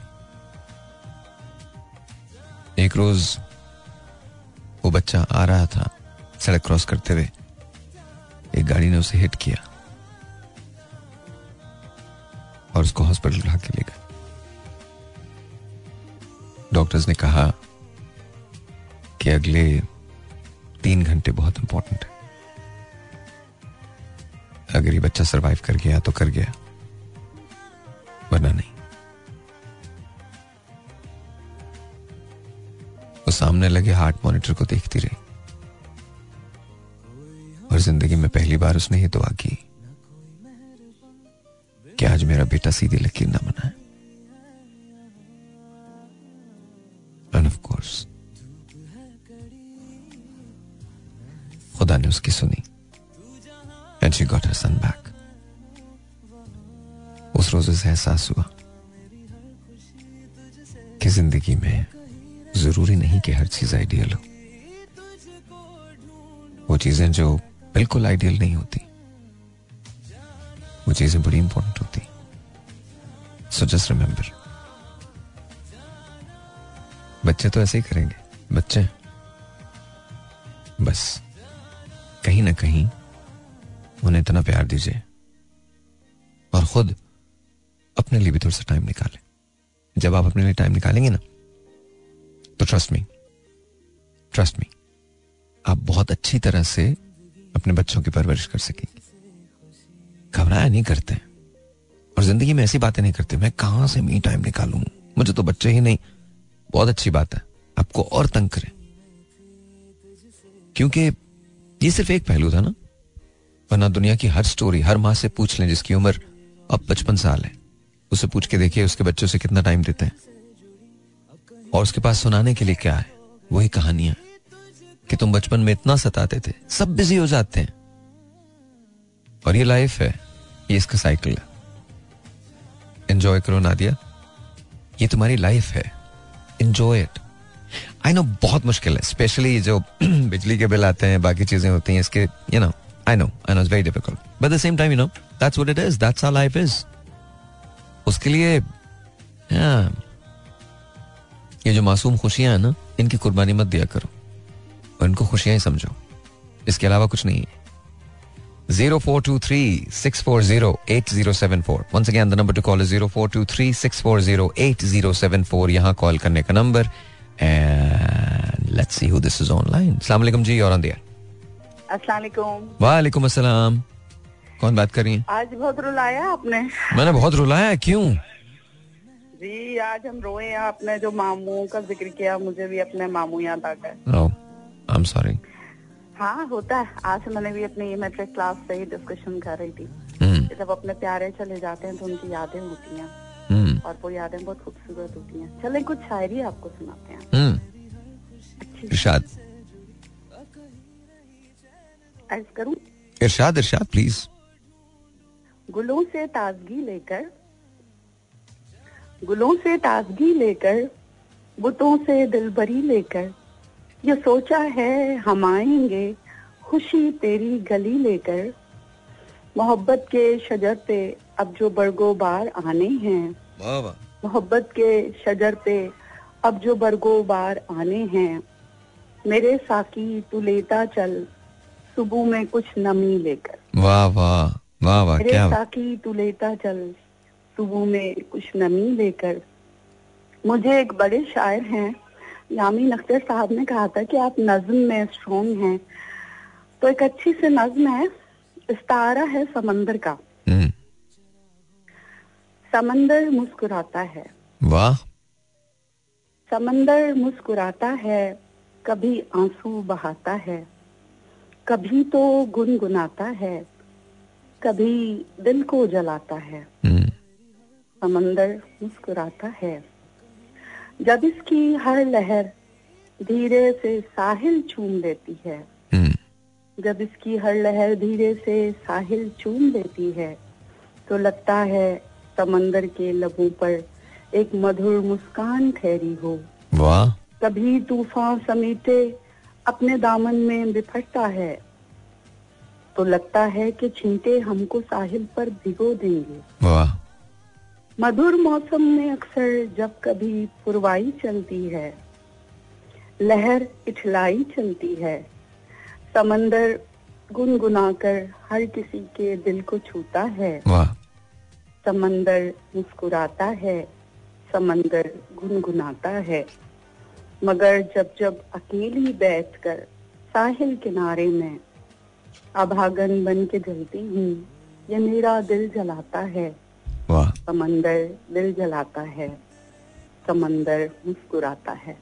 एक रोज वो बच्चा आ रहा था सड़क क्रॉस करते हुए। एक गाड़ी ने उसे हिट किया और उसको हॉस्पिटल उठा के ले गए। डॉक्टर्स ने कहा कि अगले तीन घंटे बहुत इंपॉर्टेंट है। अगर ये बच्चा सरवाइव कर गया तो कर गया। वरना नहीं। वो सामने लगे हार्ट मॉनिटर को देखती रही। और ज़िंदगी में पहली बार उसने ये दुआ की कि आज मेरा बेटा सीधी लकीर ना बनाए। ऑफ़ कोर्स खुदा ने उसकी सुनी। And she got her son back उस रोज उसे एहसास हुआ कि ज़िंदगी में ज़रूरी नहीं कि हर चीज़ आइडियल हो। वो चीज़ें जो बिल्कुल आइडियल नहीं होती, वो चीज़ें बड़ी इंपॉर्टेंट होती। सो जस्ट रिमेंबर बच्चे तो ऐसे ही करेंगे, बच्चे। बस, कहीं ना कहीं उन्हें इतना प्यार दीजिए और खुद अपने लिए भी थोड़ा सा टाइम निकालें। जब आप अपने लिए टाइम निकालेंगे ना तो ट्रस्ट मी ट्रस्ट मी आप बहुत अच्छी तरह से अपने बच्चों की परवरिश कर सकेंगे। घबराया नहीं करते और ज़िंदगी में ऐसी बातें नहीं करते, मैं कहाँ से मी टाइम निकालू? मुझे तो बच्चे ही नहीं। बहुत अच्छी बात है। आपको और तंग करें। क्योंकि ये सिर्फ़ एक पहलू था ना। वरना दुनिया की हर स्टोरी हर माँ से पूछ लें जिसकी उम्र अब पचपन साल है। उसे पूछ के देखिए उसके बच्चों से कितना टाइम देते हैं। और उसके पास सुनाने के लिए क्या है? वही कहानियाँ। कि तुम बचपन में इतना सताते थे, सब बिज़ी हो जाते हैं। और ये लाइफ है, ये इसका साइकिल है। एंजॉय करो नादिया। ये तुम्हारी लाइफ है। एंजॉय इट आई नो बहुत मुश्किल है स्पेशली जो <clears throat> बिजली के बिल आते हैं, बाकी चीज़ें होती हैं, इसके you you know I know no it's very difficult but the same time you know that's what it is that's our life is उसके लिए ये जो मासूम खुशियाँ हैं ना, इनकी कुर्बानी मत दिया करो। और इनको खुशियाँ ही समझो। इसके अलावा कुछ नहीं है। Zero four two three six four zero eight zero seven four. The number to call zero four two three six four zero eight zero seven four. यहाँ कॉल करने का number and let's see who this is online वालेकुम जी और अस्सलाम वालेकुम अस्सलाम। कौन बात कर रही हैं? आज बहुत रुलाया आपने। मैंने बहुत रुलाया क्यों? जी आज हम रोए आपने जो मामू का ज़िक्र किया मुझे भी अपने मामू याद आ गए। आई एम सॉरी हाँ होता है। आज मैंने भी अपनी मैट्रिक क्लास से ही डिस्कशन कर रही थी। हम्म जब अपने प्यारे चले जाते हैं तो उनकी यादें होती हैं। हम्म और वो यादें बहुत खूबसूरत होती हैं। चलें कुछ शायरी आपको सुनाते हैं। इरशाद। अर्ज़ करूँ? इरशाद इरशाद प्लीज़ गुलों से ताजगी लेकर गुलों से ताजगी लेकर बुतों से दिलबरी लेकर ये सोचा है हम आएँगे खुशी तेरी गली लेकर मोहब्बत के शजर पे अब जो बरगो बार आने हैं मोहब्बत के शजर पे अब जो बरगो बार आने हैं मेरे साकी तू लेता चल सुबह में कुछ नमी लेकर। वाह वाह वाह वाह क्या साकी तू लेता चल सुबह में कुछ नमी लेकर। मुझे एक बड़े शायर हैं यामीन अख्तर साहब ने कहा था कि आप नज्म में स्ट्रॉन्ग हैं। तो एक अच्छी सी नज्म है इस्तारा है समंदर का। हम्म, समंदर मुस्कुराता है। वाह। समंदर मुस्कुराता है कभी आँसू बहाता है। कभी तो गुनगुनाता है कभी दिल को जलाता है। हम्म, समंदर मुस्कुराता है। जब इसकी हर लहर धीरे से साहिल चूम लेती है हम्म, जब इसकी हर लहर धीरे से साहिल चूम लेती है तो लगता है समंदर के लबों पर एक मधुर मुस्कान ठहरी हो। वाह। कभी तूफ़ान समेटे अपने दामन में बिफरता है तो लगता है कि छींटे हमको साहिल पर भिगो देंगे। वाह। मधुर मौसम में अक्सर जब कभी पुरवाई चलती है लहर इठलाई चलती है समंदर गुनगुनाकर हर किसी के दिल को छूता है। वाह। समंदर मुस्कुराता है समंदर गुनगुनाता है। मगर जब जब अकेली बैठकर साहिल किनारे में अभागन बन के जलती हूँ ये मेरा दिल जलाता है। समंदर दिल जलाता है समंदर मुस्कुराता है।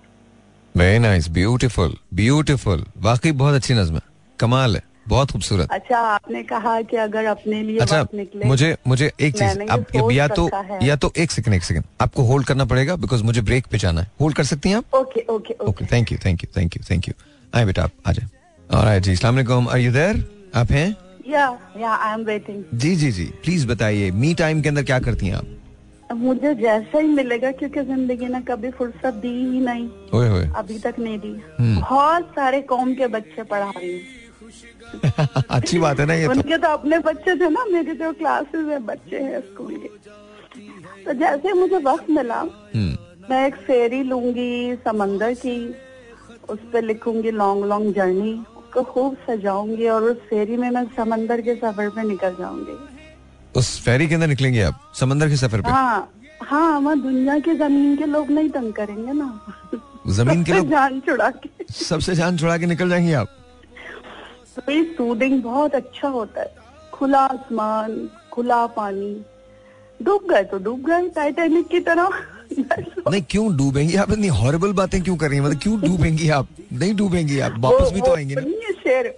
वेरी नाइस ब्यूटीफुल ब्यूटीफुल वाकई बहुत अच्छी नज्म है। कमाल है। बहुत खूबसूरत। अच्छा आपने कहा कि अगर अपने लिए अच्छा निकले मुझे मुझे एक चीज़ अब या तो या तो एक सेकंड एक सेकंड आपको होल्ड करना पड़ेगा बिकॉज़ मुझे ब्रेक पे जाना है। होल्ड कर सकती हैं आप? Okay okay okay thank you thank you thank you thank you आए बेटा आप आ जाए। ऑलराइट जी अस्सलाम वालेकुम आर यू देयर आप हैं? Yeah yeah I am waiting जी जी जी प्लीज़ बताइए मी टाइम के अंदर क्या करती हैं आप? मुझे जैसा ही मिलेगा क्योंकि ज़िंदगी ने कभी फुर्सत दी ही नहीं। ओए। अभी तक नहीं दी। हम्म। बहुत सारे कौम के बच्चे पढ़ा रही हूँ। <laughs> अच्छी बात है ना ये तो। उनके तो अपने बच्चे थे ना मेरे जो क्लासेस है बच्चे हैं स्कूल के। तो जैसे मुझे वक्त मिला हम्म, मैं एक फेरी लूँगी समंदर की उस पर लिखूँगी लॉन्ग लॉन्ग जर्नी उसको खूब सजाऊँगी और उस फेरी में मैं समंदर के सफ़र पे निकल जाऊँगी। उस फेरी के अंदर निकलेंगे आप? समंदर के सफ़र पे? हाँ हाँ वहाँ दुनिया के ज़मीन के लोग नहीं तंग करेंगे ना। ज़मीन के लोग जान छुड़ा के। सबसे जान छुड़ा के निकल जाएँगे आप? ये सूदिंग बहुत अच्छा होता है। खुला आसमान खुला पानी। डूब गए तो डूब गए टाइटैनिक की तरह। नहीं क्यों डूबेंगी आप? इतनी हॉरिबल बातें क्यों कर रही हैं? मतलब क्यों डूबेंगी आप? नहीं डूबेंगी आप वापस भी तो आएँगे ना। नहीं शेर।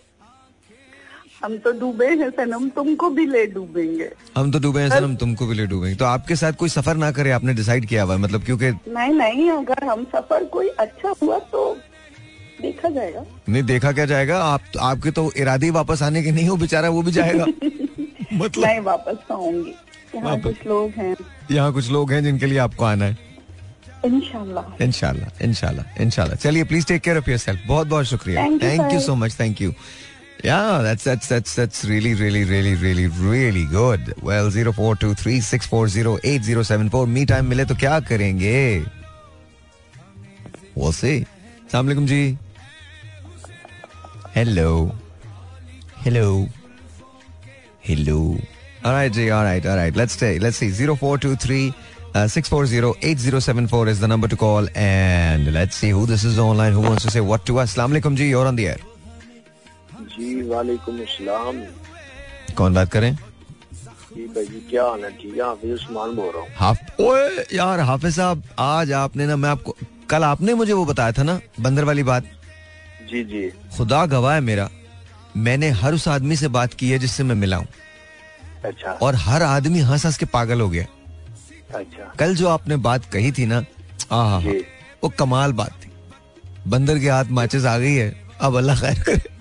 हम तो डूबे हैं सनम तुमको भी ले डूबेंगे। हम तो डूबे हैं सर हम तुमको भी ले डूबेंगे। तो आपके साथ कोई सफ़र ना करे आपने डिसाइड किया हुआ है मतलब क्योंकि नहीं नहीं अगर हम सफ़र कोई अच्छा हुआ तो देखा जाएगा नहीं देखा क्या जाएगा आप आपके तो इरादे वापस आने के नहीं हो बेचारा वो भी जाएगा मतलब मैं वापस आऊँगी यहाँ कुछ लोग हैं यहाँ कुछ लोग हैं जिनके लिए आपको आना है इनशाला इनशाला इनशाला चलिए please take care of yourself बहुत बहुत शुक्रिया thank you so much thank you Yeah, that's that's that's that's really really really really really good. Well, zero four two three six four zero eight zero seven four. Me time मिले तो क्या करेंगे? We'll see. Alaikum ji. Hello. Hello. Hello. All right, Ji. All right. All right. Let's stay. Let's see. Zero four two three. Uh, 640-8074 is the number to call and let's see who this is online who wants to say what to us. Assalamu alaikum ji, you're on the air. जी वालेकुम अस्सलाम कौन बात करें जी भाई क्या हाल है ठीक है हाफिज उस्मान बोल रहा हूँ हाफ़ ओए यार हाफिज साहब आज आपने ना मैं आपको कल आपने मुझे वो बताया था ना बंदर वाली बात जी जी। खुदा गवाह है मेरा। मैंने हर उस आदमी से बात की है जिससे मैं मिला हूँ। अच्छा। और हर आदमी हंस हंस के पागल हो गया। अच्छा। कल जो आपने बात कही थी ना आहा जी। वो कमाल बात थी। बंदर के हाथ माचिस आ गई है। अब अल्लाह खैर करे।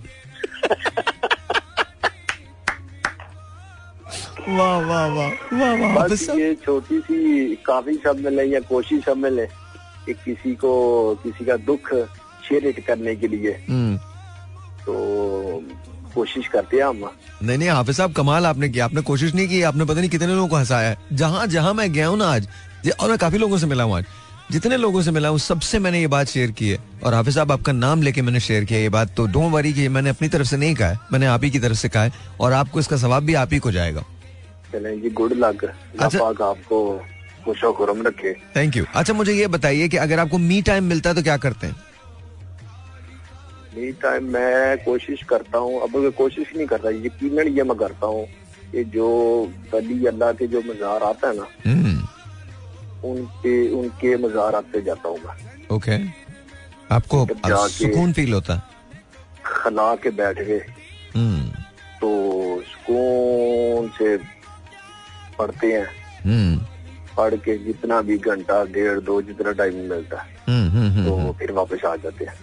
वाह वाह वाह वाह वाह बस ये छोटी सी काफ़ी सब मिले या कोशिश सब मिले कि किसी को किसी का दुख शेयर करने के लिए। हम्म। तो कोशिश करते हैं हम। नहीं नहीं हाफिज साहब कमाल आपने किया। आपने कोशिश नहीं की आपने पता नहीं कितने लोगों को हंसाया है। जहाँ जहाँ मैं गया हूँ ना आज और मैं काफ़ी लोगों से मिला हूँ आज। जितने लोगों से मिला हूँ सबसे मैंने ये बात शेयर की है। और हाफिज साहब आपका नाम लेके मैंने शेयर किया ये बात तो डोंट वरी कि मैंने अपनी तरफ़ से नहीं कहा है। मैंने आप ही की तरफ़ से कहा है और आपको इसका सवाब भी आप ही को जाएगा। जी गुड लक अच्छा। आपको खुशो रखे। थैंक यू अच्छा मुझे ये बताइए कि अगर आपको मी टाइम मिलता है तो क्या करते हैं? मी टाइम मैं कोशिश करता हूँ अब कोशिश नहीं करता यकीनन ये मैं करता हूँ कि जो वली अल्लाह के जो मजार आता है ना हम्म। उनके उनके मजारात पे जाता हूँ मैं। ओके आपको जब सुकून फील होता है? खला के बैठ गए। हम्म। तो सुकून से पढ़ते हैं। हम्म। पढ़ के जितना भी घंटा डेढ़ दो जितना टाइम मिलता है तो फिर वापस आ जाते हैं।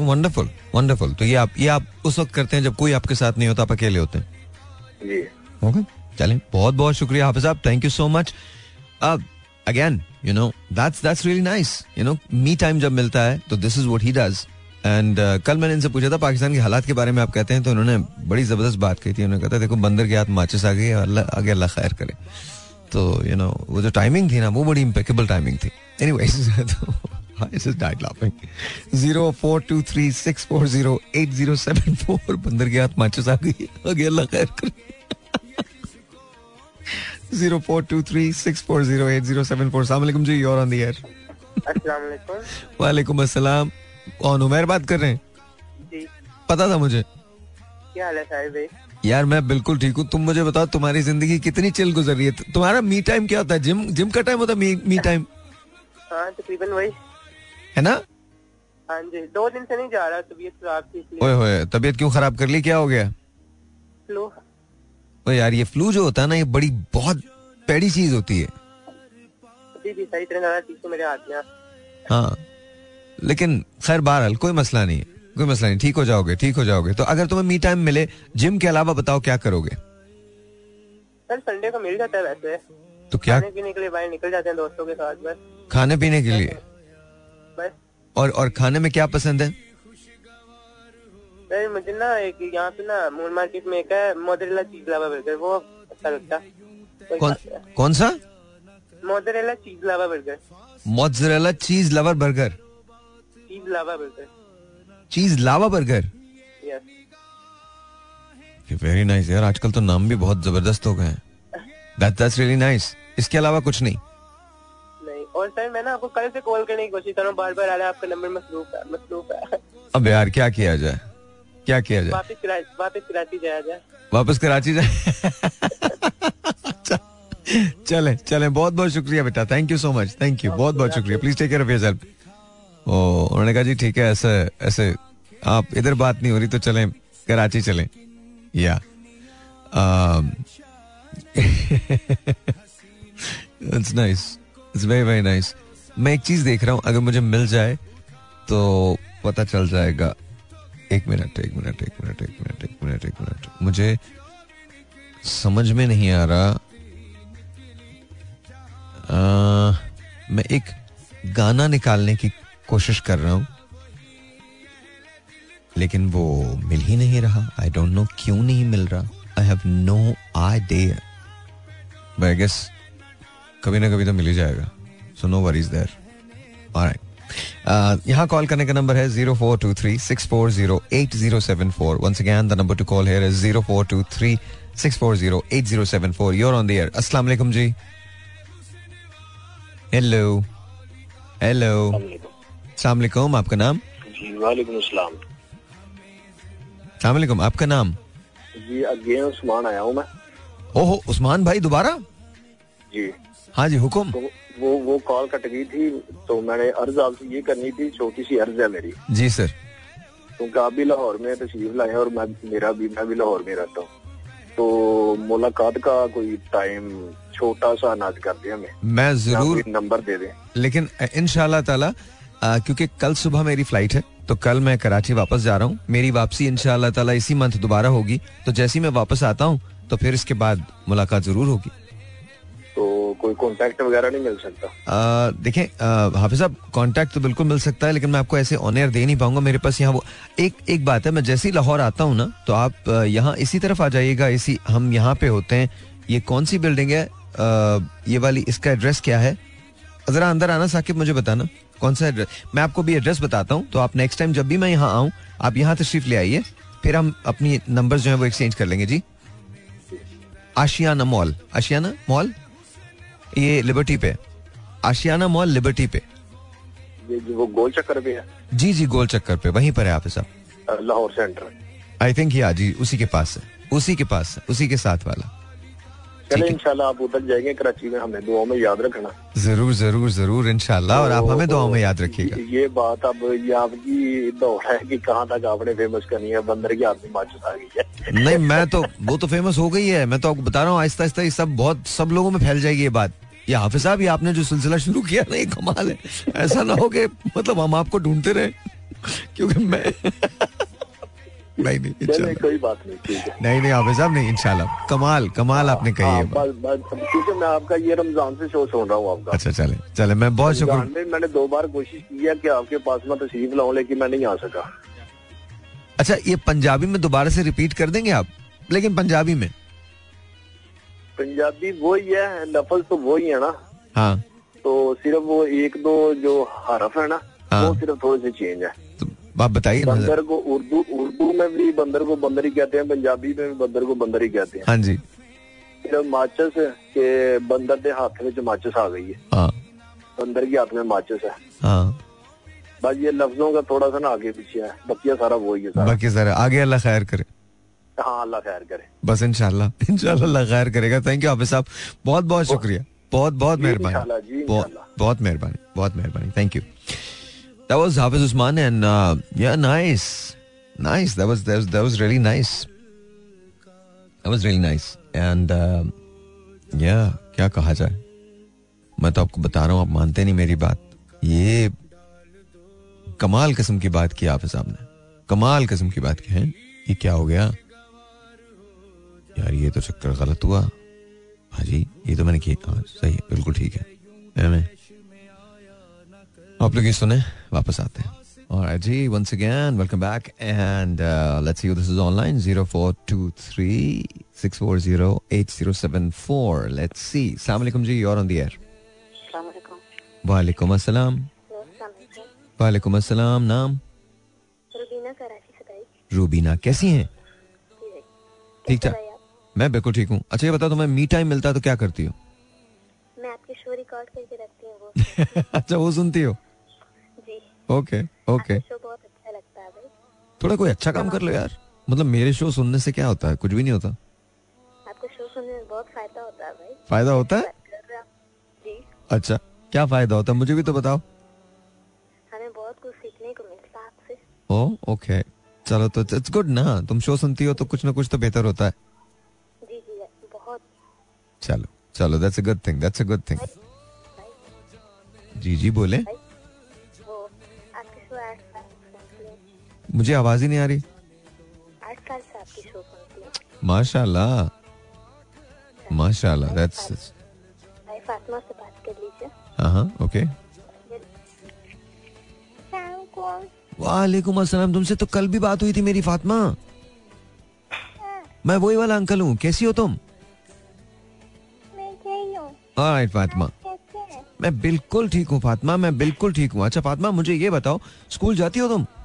वंडरफुल वंडरफुल तो ये आप ये आप उस वक्त करते हैं जब कोई आपके साथ नहीं होता आप अकेले होते हैं? ओके चलें। बहुत बहुत शुक्रिया हाफिज साहब। थैंक यू सो मच अब again you know that's that's really nice you know me time जब मिलता है तो this is what he does and कल मैंने इनसे पूछा था पाकिस्तान के हालात के बारे में आप कहते हैं तो उन्होंने बड़ी ज़बरदस्त बात कही थी। उन्होंने कहा था देखो बंदर के हाथ माचिस आ गई अल्लाह आगे अल्लाह खैर करे. तो यू नो वो जो टाइमिंग थी ना वो बड़ी इम्पेकेबल टाइमिंग थी। एनीवेज <laughs> तो बंदर के हाथ माचिस आ गई आगे अल्लाह खैर करे। Zero four two three six four zero eight zero seven four सलाम जी योर ऑन द एयर वालेकुम अस्सलाम कौन उमेर बात कर रहे हैं? जी। पता था मुझे। क्या हाल है साहिब भाई? यार मैं बिल्कुल ठीक हूँ। तुम मुझे बताओ तुम्हारी ज़िंदगी कितनी चिल गुजर रही है? तुम्हारा मी टाइम क्या होता है? जिम जिम का टाइम होता है मी, मी टाइम हाँ तकरीबन वही। है ना? हाँ जी दो दिन से नहीं जा रहा तबीयत खराब थी ओए होए तबीयत क्यों खराब कर ली? क्या हो गया? फ्लू। ओ यार ये फ्लू जो होता है ना ये बड़ी बहुत पैड़ी चीज़ होती है। अभी भी सही तरह ज़्यादा टीसू मेरे हाथ में है। हाँ लेकिन खैर बहरहाल कोई मसला नहीं है कोई मसला नहीं ठीक हो जाओगे ठीक हो जाओगे। तो अगर तुम्हें मी टाइम मिले जिम के अलावा बताओ क्या करोगे? सर संडे को मिल जाता है वैसे। तो क्या? खाने पीने के लिए बाहर निकल जाते हैं दोस्तों के साथ बस। खाने पीने के लिए? बस और और खाने में क्या पसंद है? सर मुझे ना एक यहाँ पे ना मून मार्केट में एक है मोदरेला चीज़ लावा बर्गर वो अच्छा लगता है। कौन कौन सा? Mozzarella cheese lava burger mozzarella cheese lover burger cheese lava burger cheese lava burger very nice यार आजकल तो नाम भी बहुत ज़बरदस्त हो गए हैं। दैट दैट्स रियली नाइस इसके अलावा कुछ नहीं। और सर मैं ना आपको कल से कॉल करने की कोशिश कर रहा हूँ बार बार आ रहा है आपका नंबर मसरूफ है मसरूफ है। अब यार क्या किया जाए? क्या किया जाए? वापस करा वापस कराची जाया जाए। वापस कराची जाए? चले चले बहुत बहुत शुक्रिया बेटा। Thank you so much thank you बहुत बहुत शुक्रिया। Please take care of yourself ओ उन्होंने कहा जी ठीक है ऐसे ऐसे आप इधर बात नहीं हो रही तो चले कराची चले। Yeah it's nice <laughs> it's very very nice मैं एक चीज़ देख रहा हूँ अगर मुझे मिल जाए तो पता चल जाएगा। एक मिनट एक मिनट एक मिनट एक मिनट एक मिनट एक मिनट। मुझे समझ में नहीं आ रहा। आ, मैं एक गाना निकालने की कोशिश कर रहा हूँ लेकिन वो मिल ही नहीं रहा। आई डोंट नो क्यों नहीं मिल रहा। I have no idea I guess कभी ना कभी तो मिल ही जाएगा। So no worries there alright यहाँ कॉल करने का नंबर है zero four two three six four zero eight zero seven four once again the number to call here is zero four two three six four zero eight zero seven four you're on the air अस्सलाम वालेकुम जी hello hello अस्सलाम वालेकुम आपका नाम जी वालेकुम अस्सलाम अस्सलाम वालेकुम आपका नाम जी अगेन उस्मान आया हूँ मैं ओहो उस्मान भाई दोबारा जी हाँ जी हुक्म। तो वो वो कॉल कट गई थी तो मैंने अर्ज़ आपसे ये करनी थी छोटी सी अर्ज़ है मेरी। जी सर। क्योंकि आप भी लाहौर में तशरीफ़ लाए और मैं मेरा भी मैं भी लाहौर में रहता हूँ। तो मुलाकात का कोई टाइम छोटा सा अनाज कर दे हमें। मैं ज़रूर नंबर दे दें। लेकिन इनशाला ताला क्योंकि कल सुबह मेरी फ़्लाइट है तो कल मैं कराची वापस जा रहा हूँ। मेरी वापसी इनशाला ताला इसी मंथ दोबारा होगी। तो जैसे ही मैं वापस आता हूँ तो फिर इसके बाद मुलाकात ज़रूर होगी। कोई कांटेक्ट वगैरह नहीं मिल सकता। देखें हाफिज साहब कांटेक्ट तो बिल्कुल मिल सकता है लेकिन मैं आपको ऐसे ऑन एयर दे नहीं पाऊँगा। मेरे पास यहाँ वो एक एक बात है मैं जैसे ही लाहौर आता हूँ ना तो आप यहाँ इसी तरफ़ आ जाइएगा इसी हम यहाँ पे होते हैं। ये कौन सी बिल्डिंग है? आ, ये वाली इसका एड्रेस क्या है? जरा अंदर आना साकिब मुझे बताना कौन सा एड्रेस मैं आपको भी एड्रेस बताता हूँ तो आप नेक्स्ट टाइम जब भी मैं यहाँ आऊँ आप यहाँ तशरीफ़ ले आइए फिर हम अपनी नंबर जो है वो एक्सचेंज कर लेंगे जी। आशियाना मॉल आशियाना मॉल ये लिबर्टी पे। आशियाना मॉल लिबर्टी पे। ये जो वो गोल चक्कर पे है। जी जी गोल चक्कर पे वहीं पर है आप साहब लाहौर सेंटर आई थिंक या जी उसी के पास है उसी के पास है उसी के साथ वाला। चले इंशाल्लाह आप उधर जाएँगे कराची में हमें में याद रखना। ज़रूर ज़रूर ज़रूर इंशाल्लाह और आप हमें दुआओं में याद रखिएगा। ये बात अब ये आपकी दौड़ है कि कहाँ तक आपने फ़ेमस करनी है बंदर की आदमी माचुस आ गई है। नहीं मैं तो वो तो फ़ेमस हो गई है। मैं तो आपको बता रहा हूँ आहिस्ता आहिस्ता ये सब बहुत सब लोगों में फैल जाएगी ये बात। ये हाफिज साहब ये आपने जो सिलसिला शुरू किया ना ये कमाल है। ऐसा ना हो कि मतलब हम आपको ढूंढते रहे क्योंकि मैं नहीं नहीं कोई बात नहीं नहीं नहीं हाफिज साहब नहीं इंशाल्लाह। कमाल कमाल आपने कही हाँ, है क्योंकि मैं आपका ये रमज़ान से शो सुन रहा हूँ आपका। अच्छा चले चले मैं बहुत शुक्र मैंने दो बार कोशिश की है कि आपके पास मैं तशरीफ़ लाऊं लेकिन मैं नहीं आ सका। अच्छा ये पंजाबी में दोबारा से रिपीट कर देंगे आप? लेकिन पंजाबी में। पंजाबी वही है लफज तो वही है ना। हाँ। तो सिर्फ़ वो एक दो जो हरफ है ना हाँ। वो सिर्फ़ थोड़े से चेंज है। आप बताइए। बंदर को उर्दू उर्दू में भी बंदर को बंदर ही कहते हैं पंजाबी में भी बंदर को बंदर ही कहते हैं। हाँ जी। सिर्फ़ माचस के बंदर के हाथ में माचस आ गई है। हाँ। बंदर के हाथ में माचस है हाँ। बस ये लफ्जों का थोड़ा सा ना आगे पीछे है। बकिया सारा वही है सारा। बाकी सर। आगे अल्लाह खैर करे। हाँ अल्लाह खैर करे। बस इंशाल्लाह अल्लाह खैर करेगा। थैंक यू हाफिज साहब। बहुत बहुत शुक्रिया। बहुत बहुत जी, मेहरबानी। बहुत मेहरबानी। बहुत मेहरबानी। Thank you that was Hafiz Usman and uh, yeah nice. Nice. That was that was, that was really nice. That was really nice. And uh, yeah क्या कहा जाए? मैं तो आपको बता रहा हूँ आप मानते नहीं मेरी बात। ये कमाल किस्म की बात की हाफिज साहब ने। कमाल किस्म की बात की है। ये क्या हो गया? यार ये तो चक्कर गलत हुआ। हाँ जी ये तो मैंने किया। हाँ, सही बिल्कुल ठीक है। आप लोग ये सुने वापस आते हैं। Alright, ji once again welcome back and uh, let's see who this is online 0423 640 8074 let's see. Assalamu alaikum ji you're on the air. वालेकुम अस्सलाम वालेकुम अस्सलाम नाम रुबीना कराची से भाई। रूबीना कैसी हैं? ठीक ठाक मैं बिल्कुल ठीक हूँ। अच्छा ये बताओ तुम्हें मी टाइम मिलता है तो क्या करती हो? मैं आपके शो रिकॉर्ड करके रखती हूँ <laughs> अच्छा वो सुनती हो? ओके ओके अच्छा भाई। थोड़ा कोई अच्छा काम कर लो यार। मतलब मेरे शो सुनने से क्या होता है? कुछ भी नहीं होता। आपको शो सुनने में बहुत फ़ायदा होता है भाई। फ़ायदा होता है। जी। अच्छा क्या फ़ायदा होता है? मुझे भी तो बताओ। हमें बहुत कुछ सीखने को मिलता है आपसे। ओ ओके चलो तो इट्स गुड ना। तुम शो सुनती हो तो कुछ ना कुछ तो बेहतर होता है। जी जी बहुत। चलो चलो that's a good thing that's a good thing जी जी बोले। वो मुझे आवाज़ ही नहीं आ रही। आठ साल से आपकी शो सुनती हूँ। माशाल्लाह। माशाल्लाह दैट्स भाई फातिमा से बात कर लीजिए। हाँ ओके वालेकुम अस्सलाम तुमसे तो कल भी बात हुई थी मेरी फातिमा। मैं वही वाला अंकल हूँ कैसी हो तुम? मैं गई फातिमा। मैं बिल्कुल ठीक हूँ फातिमा मैं बिल्कुल ठीक हूँ। अच्छा फातिमा मुझे ये बताओ स्कूल जाती हो तुम? नहीं,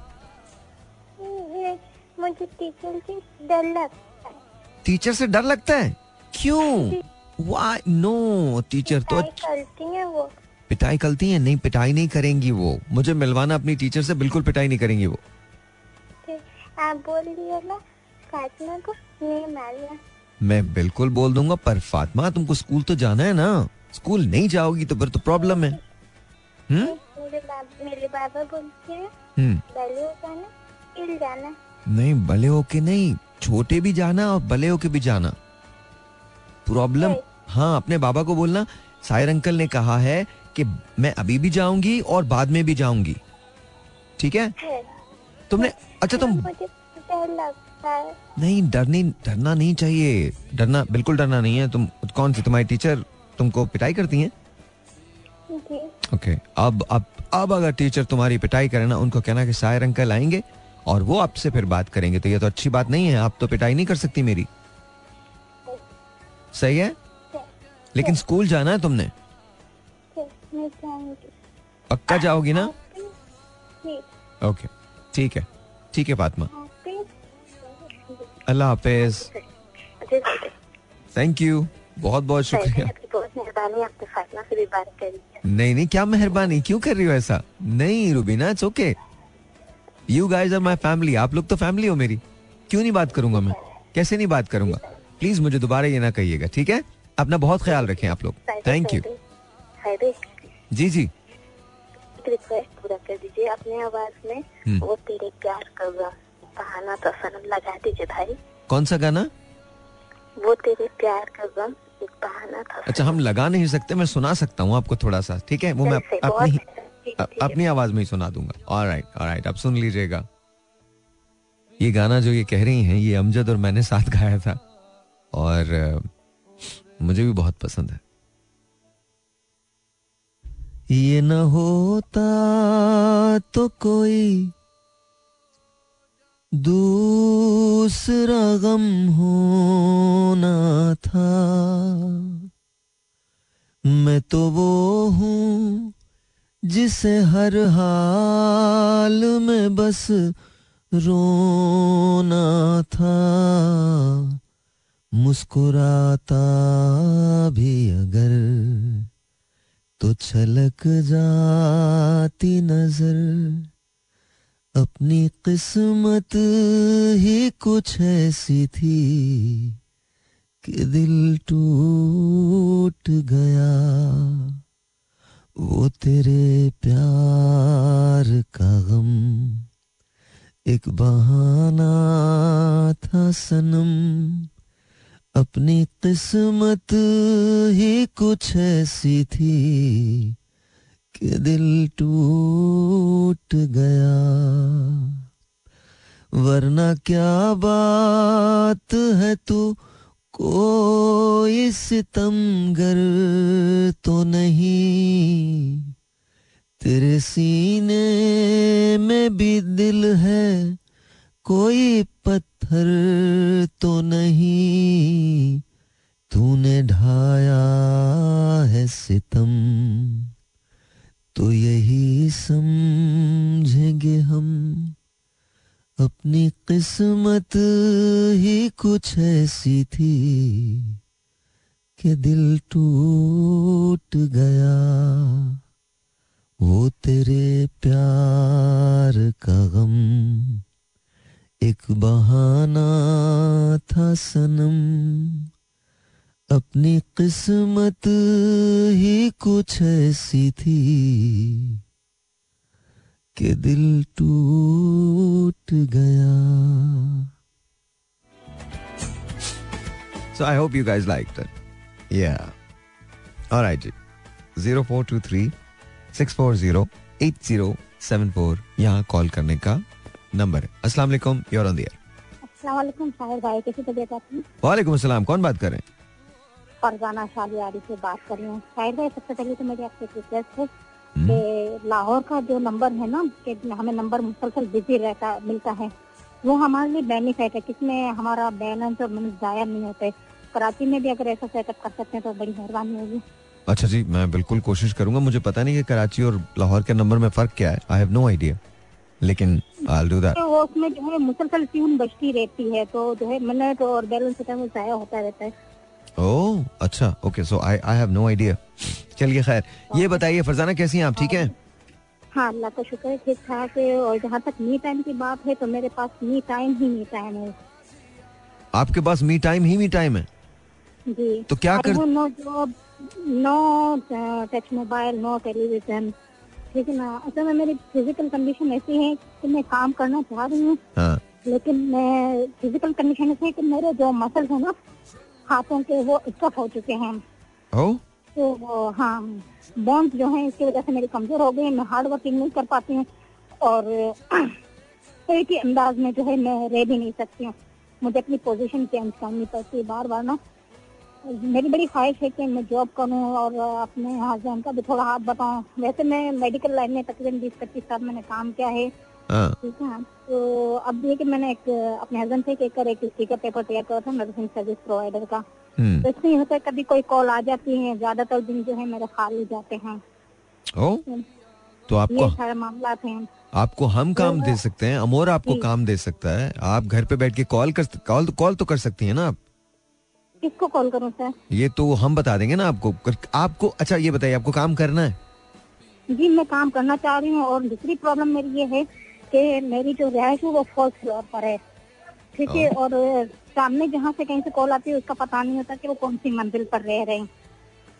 मुझे टीचर से डर लगता है। टीचर से डर लगता है? क्यों? वाई नो टीचर तो करती हैं वो। पिटाई करती है? नहीं पिटाई नहीं करेंगी वो। मुझे मिलवाना अपनी टीचर से बिल्कुल पिटाई नहीं करेंगी वो। आप बोल दिए ना फातिमा को नहीं मारना मैं बिल्कुल बोल दूँगा पर फातिमा तुमको स्कूल तो जाना है ना? स्कूल नहीं जाओगी तो फिर तो प्रॉब्लम है। हम्म? मेरे बाबा बोलते हैं हम्म। जाना। नहीं बले होके नहीं छोटे भी जाना और बले होके भी जाना। प्रॉब्लम हाँ अपने बाबा को बोलना सायर अंकल ने कहा है कि मैं अभी भी जाऊँगी और बाद में भी जाऊँगी। ठीक है? तुमने अच्छा तुम है। नहीं डरनी डरना नहीं चाहिए। डरना बिल्कुल डरना नहीं है। तुम कौन सी तुम्हारी टीचर तुमको पिटाई करती है? ओके अब अब अब अगर टीचर तुम्हारी पिटाई करे ना उनको कहना कि सायर अंकल आएँगे। और वो आपसे फिर बात करेंगे तो ये तो अच्छी बात नहीं है आप तो पिटाई नहीं कर सकती मेरी। सही है? लेकिन स्कूल जाना है तुमने? पक्का जाओगी ना? ओके ठीक है ठीक है फातिमा। अल्लाह हाफिज। थैंक यू बहुत बहुत शुक्रिया नहीं नहीं क्या मेहरबानी? क्यों कर रही हो ऐसा? नहीं Rubina it's okay you guys are my family आप लोग तो फैमिली हो मेरी। क्यों नहीं बात करूँगा मैं? कैसे नहीं बात करूँगा? प्लीज़ मुझे दोबारा ये ना कहिएगा ठीक है? अपना बहुत ख्याल रखें आप लोग। थैंक यू जी जी। रिक्वेस्ट पूरा कर दीजिए अपने आवाज़ में। हम्म। वो तेरे प्यार का गम तो सनम लगा दीजिए भाई। कौन सा गाना? वो तेरे प्यार का गम एक बहाना था अच्छा हम लगा नहीं सकते मैं सुना सकता हूँ आपको थोड़ा सा ठीक है? वो मैं अपनी अपनी आवाज़ में ही सुना दूँगा। ऑलराइट ऑलराइट अब सुन लीजिएगा। ये गाना जो ये कह रही हैं, ये अमजद और मैंने साथ गाया था। और मुझे भी बहुत पसंद है। ये न होता तो कोई दूसरा गम होना था। मैं तो वो हूँ जिसे हर हाल में बस रोना था, मुस्कुराता भी अगर तो छलक जाती नज़र। अपनी किस्मत ही कुछ ऐसी थी कि दिल टूट गया। वो तेरे प्यार का गम एक बहाना था सनम। अपनी किस्मत ही कुछ ऐसी थी कि दिल टूट गया। वरना क्या बात है तू कोई सितमगर तो नहीं। तेरे सीने में भी दिल है, कोई पत्थर तो नहीं। तूने ढाया है सितम तो यही समझेंगे हम। अपनी किस्मत ही कुछ ऐसी थी कि दिल टूट गया। वो तेरे प्यार का गम एक बहाना था सनम। अपनी किस्मत ही कुछ ऐसी थी कि दिल टूट गया So I hope you guys liked it. Yeah. All right, जी. 0423 640 8074 यहाँ कॉल करने का नंबर है अस्सलाम वालेकुम you're on the air. अस्सलाम वालेकुम साहिर भाई कैसी तबीयत आपकी वालेकुम अस्सलाम कौन बात कर रहे हैं फरजाना शालियारी से बात कर रही हूँ साहिर भाई सबसे पहले तो मेरी आपसे रिक्वेस्ट है कि लाहौर का जो नंबर है ना कि हमें नंबर मुसलसल बिज़ी रहता मिलता है वो हमारे लिए बेनिफिट है। किसमें हमारा बैलेंस और मिनट जाया नहीं होते। कराची में भी अगर ऐसा सेटअप कर सकते हैं तो बड़ी मेहरबानी होगी। अच्छा जी मैं बिल्कुल कोशिश करूँगा। मुझे पता नहीं कि कराची और लाहौर के नंबर में फ़र्क क्या है। आई हैव नो आइडिया लेकिन आई डू दैट वो उसमें जो है मुसलसल ट्यून बजती रहती है तो जो है मिनट और बैलेंस होता है वो जाया होता रहता है। ओह अच्छा। Okay so I I have no idea चलिए खैर। ये बताइए फरजाना कैसी हैं आप? ठीक हैं? हाँ अल्लाह का शुक्र है ठीक ठाक है और जहाँ तक मी टाइम की बात है तो मेरे पास मी टाइम ही मी टाइम है। आपके पास मी टाइम ही मी टाइम है? जी। तो क्या कर- no job no touch mobile no television ठीक है ना? असल में मेरी फ़िज़िकल कंडीशन ऐसी है कि मैं काम करना चाह रही हूँ। हाँ। लेकिन मैं फ़िज़िकल कंडीशन ऐसी है कि मेरे जो मसल है ना हाथों के वो स्टफ़ हो चुके हैं। ओ तो हाँ बॉन्स जो है, इसकी वजह से मेरी कमज़ोर हो गई, मैं हार्ड वर्किंग नहीं कर पाती हूँ और <clears throat> एक ही अंदाज में जो है, मैं रह भी नहीं सकती हूँ। मुझे अपनी पोजीशन चेंज करनी पड़ती है बार बार ना। मेरी बड़ी ख्वाहिश है कि मैं जॉब करूँ और अपने हस्बैंड का भी थोड़ा हाथ बताऊँ वैसे मैं मेडिकल लाइन में तकरीबन बीस पच्चीस साल मैंने काम किया हाँ। ठीक है तो अब ये कि मैंने एक अपने हस्बैंड से कहकर एक स्टीकर पेपर तैयार करा था नर्सिंग सर्विस प्रोवाइडर का। हम्म। तो इसमें ये होता है कभी कोई कॉल आ जाती है ज़्यादातर दिन जो है मेरे खाली जाते हैं। ओ तो आपको सारे मामला थे आपको हम काम दे सकते हैं अमोर आपको काम दे सकता है। आप घर पे बैठ के कॉल कर कॉल कॉल तो कर सकती है ना आप? किसको कॉल करूँ सर ये तो हम बता देंगे ना आपको। कर- आपको अच्छा ये बताइए आपको काम करना है? जी मैं काम करना चाह रही हूँ और दूसरी प्रॉब्लम मेरी ये है कि मेरी जो रिहायश है वो फोर्थ फ्लोर पर है। ठीक है और सामने जहाँ से कहीं से कॉल आती है उसका पता नहीं होता कि वो कौन सी मंजिल पर रह रहे हैं।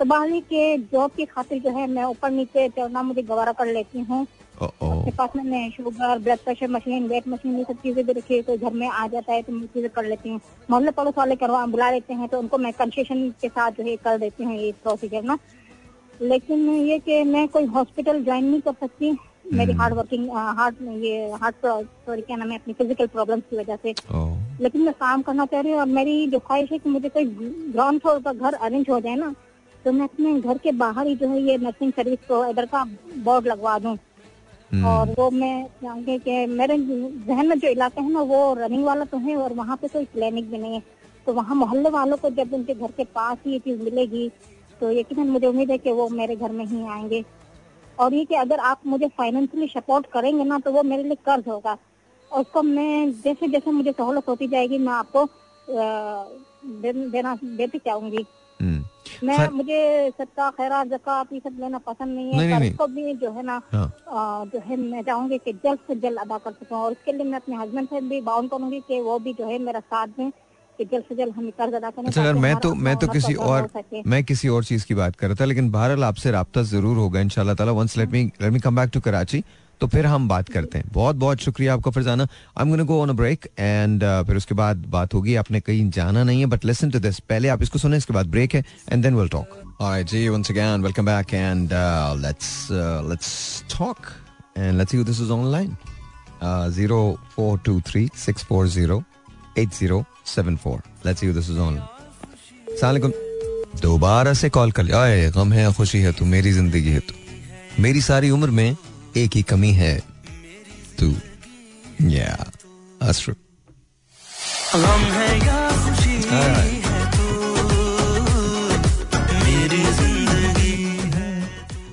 तो बाहरी के जॉब की खातिर जो है मैं ऊपर नीचे चढ़ना मुझे गवारा कर लेती हूँ। अपने पास मैंने sugar blood pressure machine weight machine ये सब चीज़ें भी रखी है तो घर में आ जाता है तो मैं चीज़ें कर लेती हूँ। मोहल्ले पड़ोस वाले करवा बुला लेते हैं तो उनको मैं कंसेशन के साथ जो है कर देती हूँ ये प्रोसीजर ना। लेकिन ये कि मैं कोई हॉस्पिटल ज्वाइन नहीं कर सकती। मेरी हार्ड वर्किंग हार्ट ये हार्ट सॉरी क्या नाम है अपनी फ़िज़िकल प्रॉब्लम्स की वजह से। लेकिन मैं काम करना चाह रही हूँ और मेरी जो ख्वाहिश है कि मुझे कोई ग्राउंड फ्लोर का घर अरेंज हो जाए ना तो मैं अपने घर के बाहर ही जो है ये नर्सिंग सर्विस प्रोवाइडर का बोर्ड लगवा दूँ। हम्म, और वो मैं चाहूँगी कि मेरे जहन में जो इलाका है ना वो रनिंग वाला तो है और वहाँ पे कोई क्लिनिक भी नहीं है। तो वहाँ मोहल्ले वालों को जब उनके घर के पास ही ये चीज़ मिलेगी तो यकीन मुझे उम्मीद है कि वो मेरे घर में ही आएँगे। और ये कि अगर आप मुझे फाइनेंशियली सपोर्ट करेंगे ना तो वो मेरे लिए कर्ज होगा। और उसको मैं जैसे जैसे मुझे सहूलत होती जाएगी मैं आपको दे, देना देती चाहूँगी हम्म। मैं सर- मुझे सदका खैरात जक़ात ये सब लेना पसंद नहीं है। नहीं, नहीं, नहीं। इसको भी जो है ना हाँ। आ, जो है मैं चाहूँगी कि जल्द से जल्द अदा कर सकूँ। और इसके लिए मैं अपने हस्बैंड से भी बाउंड करूँगी कि वो भी जो है मेरा साथ दें। कि जल्द से जल्द हम कर्ज अदा करें अच्छा मैं तो मैं तो किसी और मैं किसी और चीज़ की बात कर रहा था लेकिन बहरहाल आपसे रब्ता ज़रूर होगा इनशाला ताला। Once let me let me come back to Karachi तो फिर हम बात करते हैं। बहुत बहुत शुक्रिया आपका Farzana. I am gonna go on a break and फिर उसके बाद बात होगी। आपने कहीं जाना नहीं है बट लिसन टू दिस पहले आप इसको सुने इसके बाद ब्रेक है and then will talk alright ji once again welcome back and let's let's talk and let's see this is online 0423640 8074 let's see this is दोबारा से कॉल कर लिया गम है खुशी है तू मेरी ज़िंदगी है तू मेरी सारी उम्र में एक ही कमी है तू या अश्रु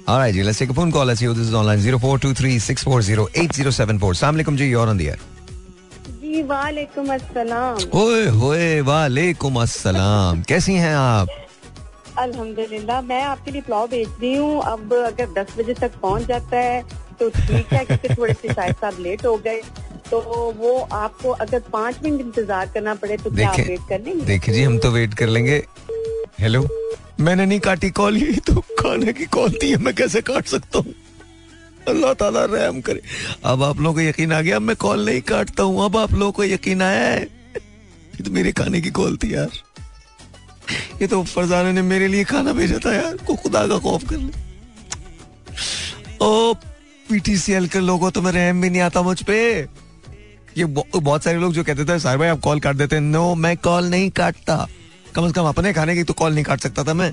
All right, let's take a phone call. Let's see who this is online. 0423 640 8074. Assalamu alaikum, ji. You're on the air. जी वालेकुम अस्सलाम। ओए होए वालेकुम अस्सलाम। कैसी हैं आप? अल्हम्दुलिल्लाह मैं आपके लिए पुलाव भेज रही हूँ। अब अगर 10 बजे तक पहुँच जाता है तो ठीक है क्योंकि थोड़े से शायद साहब लेट हो गए। तो वो आपको अगर पाँच मिनट इंतज़ार करना पड़े तो क्या आप वेट कर लेंगे? देखिए जी हम तो वेट कर लेंगे। हेलो मैंने नहीं काटी कॉल यही तो खाने की कॉल थी मैं कैसे काट सकता हूँ? अल्लाह ताला रहम करे। अब आप लोगों को यकीन आ गया, अब मैं कॉल नहीं काटता हूँ, अब आप लोगों को यकीन आया है। ये तो मेरे खाने की कॉल थी यार। ये तो फरजाना ने मेरे लिए खाना भेजा था यार, को खुदा का खौफ कर ले। ओ पीटीसीएल के लोगों तो मैं रहम भी नहीं आता मुझ पे। ये बहुत सारे लोग जो कहते थे सार भाई आप कॉल काट देते नो मैं कॉल नहीं काटता। कम से कम अपने खाने की तो कॉल नहीं काट सकता था मैं।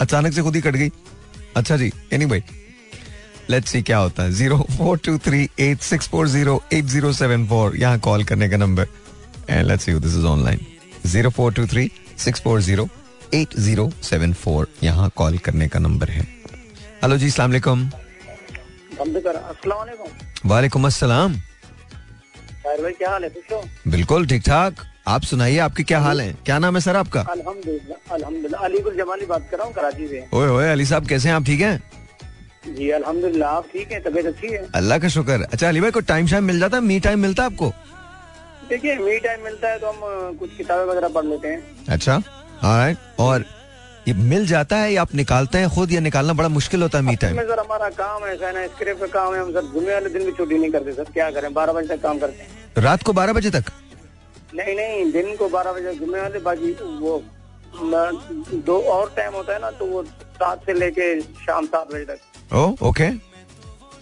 अचानक से खुद ही कट गई। अच्छा जी एनी भाई लेट्स सी क्या होता है। Zero four two three eight six four zero eight zero seven four यहाँ कॉल करने का number and let's see this is online zero four two three six four zero eight zero seven four यहाँ call करने का number है। Hello जी सलाम अलैकुम अस्सलाम वालेकुम। अस्सलाम। क्या हाल है? बिल्कुल ठीक ठाक। आप सुनाइए आपके क्या हाल है? क्या नाम है सर आपका? अल्हम्दुलिल्लाह अल्हम्दुलिल्लाह। अलीगुल जमाली बात कर रहा हूँ कराची से। ओए ओए अली साहब कैसे हैं? आप ठीक हैं? जी अल्हम्दुलिल्लाह आप ठीक है? तबीयत अच्छी है? अल्लाह का शुक्र। अच्छा अली भाई को टाइम शाइम मिल जाता है? मी टाइम मिलता है आपको? देखिए मी टाइम मिलता है तो हम कुछ किताबें वगैरह पढ़ लेते हैं। अच्छा ऑलराइट और ये मिल जाता है या आप निकालते हैं? खुद या निकालना बड़ा मुश्किल होता है मी टाइम सर हमारा काम ऐसा है ना स्क्रिप्ट का काम है। हम सर जुम्मे वाले दिन भी छुट्टी नहीं करते सर। क्या करें? बारह बजे तक काम करते हैं। रात को बारह बजे तक? नहीं नहीं दिन को बारह बजे जुम्मे वाले बाकी वो दो और टाइम होता है ना तो वो सात से लेके शाम सात बजे तक। ओ ओके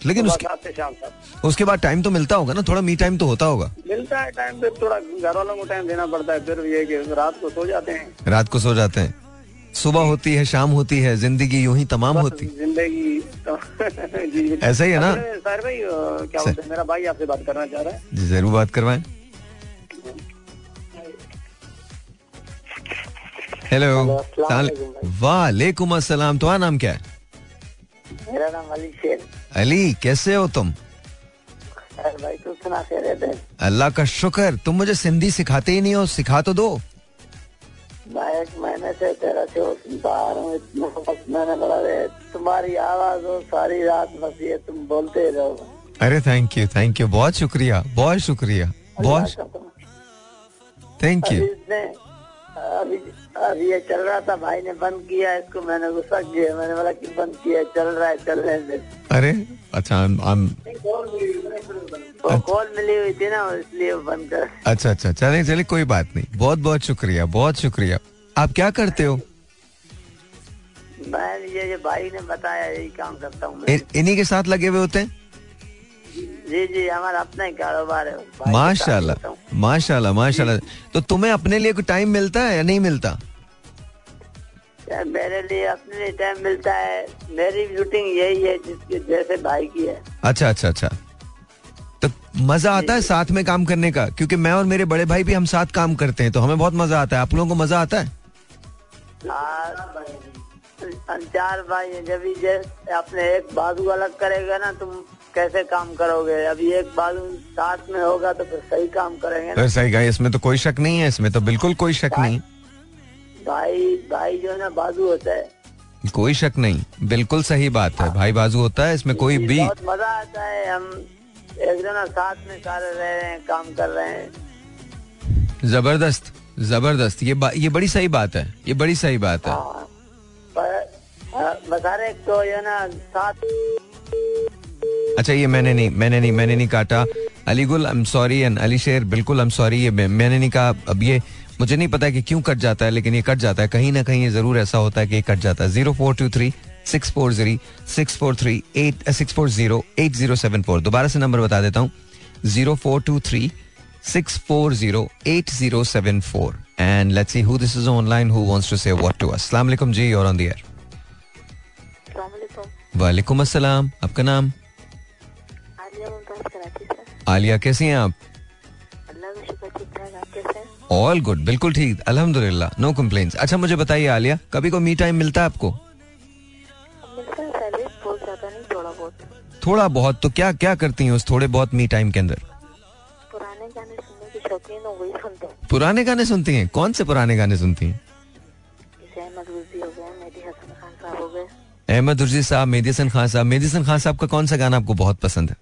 लेकिन उसके शाम सात। उसके बाद टाइम तो मिलता होगा ना थोड़ा मी टाइम तो होता होगा। मिलता है टाइम फिर थोड़ा घर वालों को टाइम देना पड़ता है फिर ये कि रात को सो जाते हैं। रात को सो जाते हैं। सुबह होती है शाम होती है ज़िंदगी यूँ ही तमाम होती ज़िंदगी तो <laughs> ऐसा ही है ना? साहिर भाई क्या हैं? मेरा भाई आपसे बात करना चाह रहा है। जी ज़रूर बात करवाएँ। हेलो वालेकुम अस्सलाम तुम्हारा नाम क्या है? मेरा नाम अली शेर। अली कैसे हो तुम? भाई तू सुना अल्लाह का शुक्र। तुम मुझे सिंधी सिखाते ही नहीं हो सिखा तो दो। मैं एक महीने से तेरा शो सुनता आ रहा हूँ मैंने बोला तुम्हारी आवाज़ हो सारी रात बस ये तुम बोलते रहो। अरे थैंक यू थैंक यू बहुत शुक्रिया बहुत शुक्रिया बहुत थैंक यू अभी अभी ये चल रहा था भाई ने बंद किया इसको मैंने गुस्सा किया मैंने बोला कि बंद किया चल रहा है चलने दे अरे अच्छा वो कॉल मिली हुई थी ना इसलिए बंद कर। अच्छा अच्छा चले चले कोई बात नहीं। बहुत बहुत शुक्रिया बहुत शुक्रिया। आप क्या करते हो? मैं ये ये भाई ने बताया यही काम करता हूँ इन्हीं के साथ लगे हुए होते हैं? जी जी हमारा अपना ही कारोबार है। माशाल्लाह माशाल्लाह माशाल्लाह। तो तुम्हें अपने लिए कोई टाइम मिलता है या नहीं मिलता? मेरे लिए अपने लिए टाइम मिलता है। मेरी रूटीन यही है जिसके जैसे भाई की है। अच्छा अच्छा अच्छा। तो मज़ा आता है साथ में काम करने का? क्योंकि मैं और मेरे बड़े भाई भी हम साथ काम करते हैं तो हमें बहुत मज़ा आता है। आप लोगों को मज़ा आता है? चार भाई जब भी अपने एक बाजू अलग करेगा ना तुम कैसे काम करोगे? अभी एक बाजू साथ में होगा तो फिर सही काम करेंगे ना। अरे सही कहा इसमें तो कोई शक नहीं है इसमें तो बिल्कुल कोई शक नहीं। भाई भाई जो है ना बाजू होता है। कोई शक नहीं बिल्कुल सही बात है भाई बाजू होता है इसमें कोई भी बहुत मज़ा आता है हम एक जना साथ में सारे रह रहे हैं काम कर रहे हैं। ज़बरदस्त ज़बरदस्त ये बा, ये बड़ी सही बात है ये बड़ी सही बात है। हाँ, हाँ, बता रहे तो ये ना साथ अच्छा ये मैंने नहीं मैंने नहीं मैंने नहीं काटा। Aligul I am sorry and Ali Sher बिल्कुल आई एम सॉरी ये मैंने नहीं कहा। अब ये मुझे नहीं पता कि क्यों कट जाता है लेकिन ये कट जाता है। कहीं ना कहीं ये ज़रूर ऐसा होता है कि ये कट जाता है। Zero four two three six four zero six four three eight six four zero eight zero seven four. दोबारा से नंबर बता देता हूँ। Zero four two three six four zero eight zero seven four. And let's see who this is online who wants to say what to us अस्सलाम वालेकुम जी और on the air वालेकुम अस्सलाम आपका नाम? आलिया, कैसी हैं आप? ऑल गुड बिल्कुल ठीक, अल्हम्दुलिल्लाह नो कंप्लेंट्स अच्छा मुझे बताइए आलिया, कभी को मी टाइम मिलता है आपको? थोड़ा बहुत तो क्या क्या करती हैं उस थोड़े बहुत मी टाइम के अंदर? पुराने गाने सुनते हैं, कौन से पुराने गाने सुनती हैं? अहमद रुजी साहब, मेहदी हसन खान साहब, मेहदी हसन खान साहब का कौन सा गाना आपको बहुत पसंद है?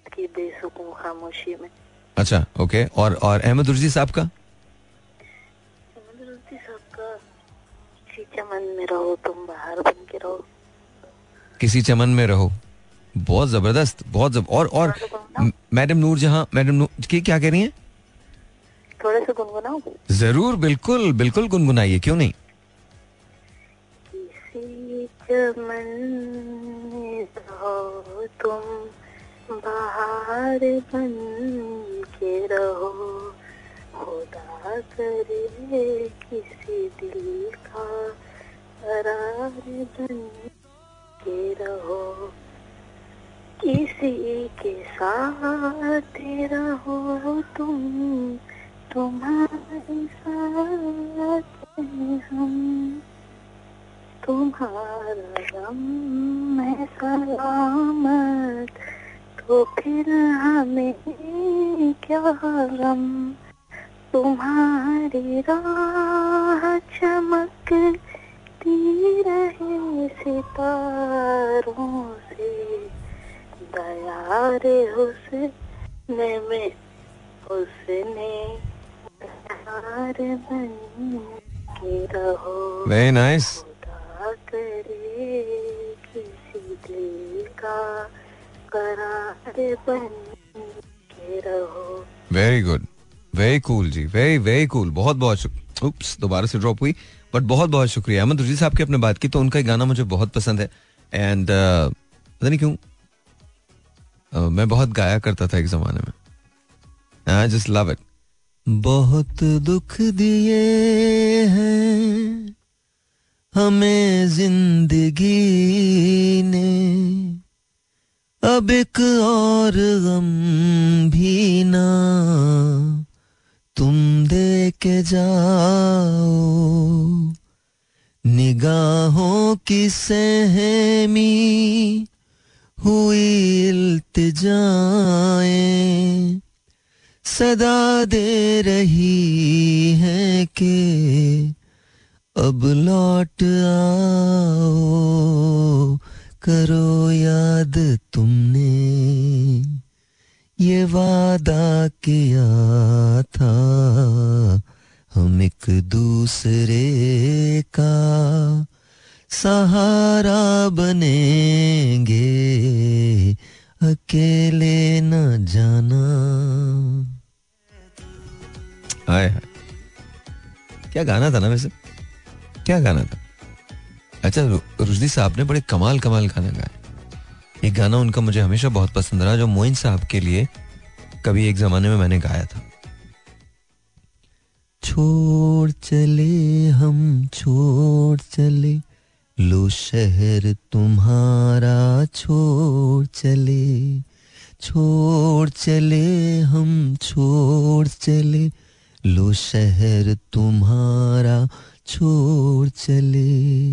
रात की बेसुकून खामोशी में। अच्छा ओके और और अहमद उर्जी साहब का? अहमद रुजी साहब का किसी चमन में रहो तुम बाहर बन के रहो। किसी चमन में रहो। बहुत ज़बरदस्त बहुत जब और और मैडम नूर जहाँ मैडम नूर की क्या कह रही हैं? थोड़े से गुनगुनाओ। ज़रूर बिल्कुल बिल्कुल गुनगुनाइए क्यों नहीं? किसी चमन में रहो तुम बाहर बन के रहो। खुदा करे किसी दिल का करार बन के रहो। किसी के साथ रहो तुम, तुम्हारे साथ हम। तुम्हारा गम है सलामत तो फिर हमें क्या गम? तुम्हारी राह चमकती रहे सितारों से। दया रे हुस्न में उसने प्यार बन के रहो। वेरी नाइस खुदा करे किसी दिल का वेरी गुड वेरी कूल जी. वेरी वेरी कूल बहुत बहुत उप्स दोबारा से ड्रॉप हुई बट बहुत बहुत शुक्रिया. अहमद रुजी साहब की अपने बात की तो उनका गाना मुझे बहुत पसंद है. एंड पता नहीं क्यों uh, मैं बहुत गाया करता था एक जमाने में. आई जस्ट लव इट बहुत दुख दिए हैं हमें ज़िंदगी ने। अब एक और गम भी ना। तुम दे के जाओ। निगाहों की सहमी हुई इल्तिजाएँ। सदा दे रही है कि अब लौट आओ। करो याद तुमने। ये वादा किया था। हम एक दूसरे का सहारा बनेंगे। अकेले न जाना। हाय क्या गाना था ना वैसे? क्या गाना था? अच्छा रु- रुशदी साहब ने बड़े कमाल कमाल गाने गाए। एक गाना उनका मुझे हमेशा बहुत पसंद रहा, जो मोइन साहब के लिए कभी एक जमाने में मैंने गाया था। छोड़ चले हम, छोड़ चले, लो शहर तुम्हारा, छोड़ चले छोड़ चले हम, छोड़ चले, लो शहर तुम्हारा, छोड़ चले।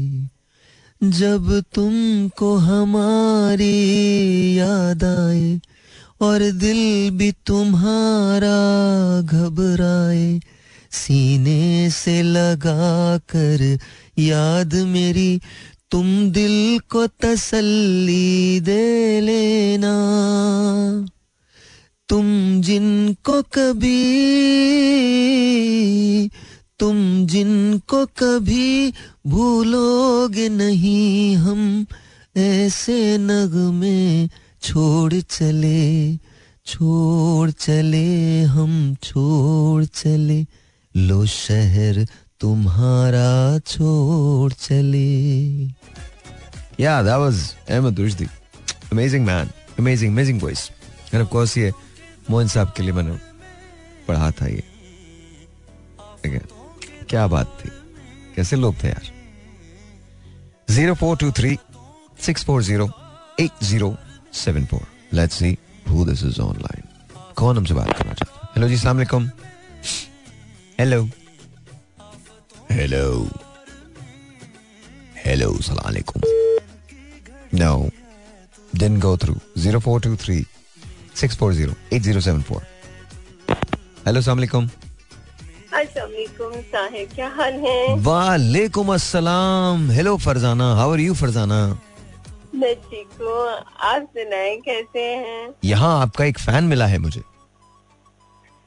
जब तुमको हमारी याद आए और दिल भी तुम्हारा घबराए, सीने से लगा कर याद मेरी, तुम दिल को तसल्ली दे लेना। तुम जिनको कभी तुम जिनको कभी भूलोगे नहीं, हम ऐसे नग में छोड़ चले छोड़ चले, हम छोड़ चले, लो शहर तुम्हारा छोड़ चले। याद आवाज़ was Ahmed Rushdi amazing man amazing amazing voice and of course ये मोहन साहब के लिए मैंने पढ़ा था ये। अगेन. क्या बात थी? कैसे लोग थे यार? Zero four two three six four zero eight zero seven four. Let's see who this is online कौन हमसे बात करना चाहता है? हेलो जी सलाम अलैकुम हेलो हेलो हेलो सलाम अलैकुम no didn't go through 0423 640 8074 hello सलाम अलैकुम क्या हाल है? वालेकुम अस्सलाम। Hello Farzana. How are you Farzana? मैं ठीक हूँ। आप सुनाए कैसे हैं? यहाँ आपका एक फ़ैन मिला है मुझे।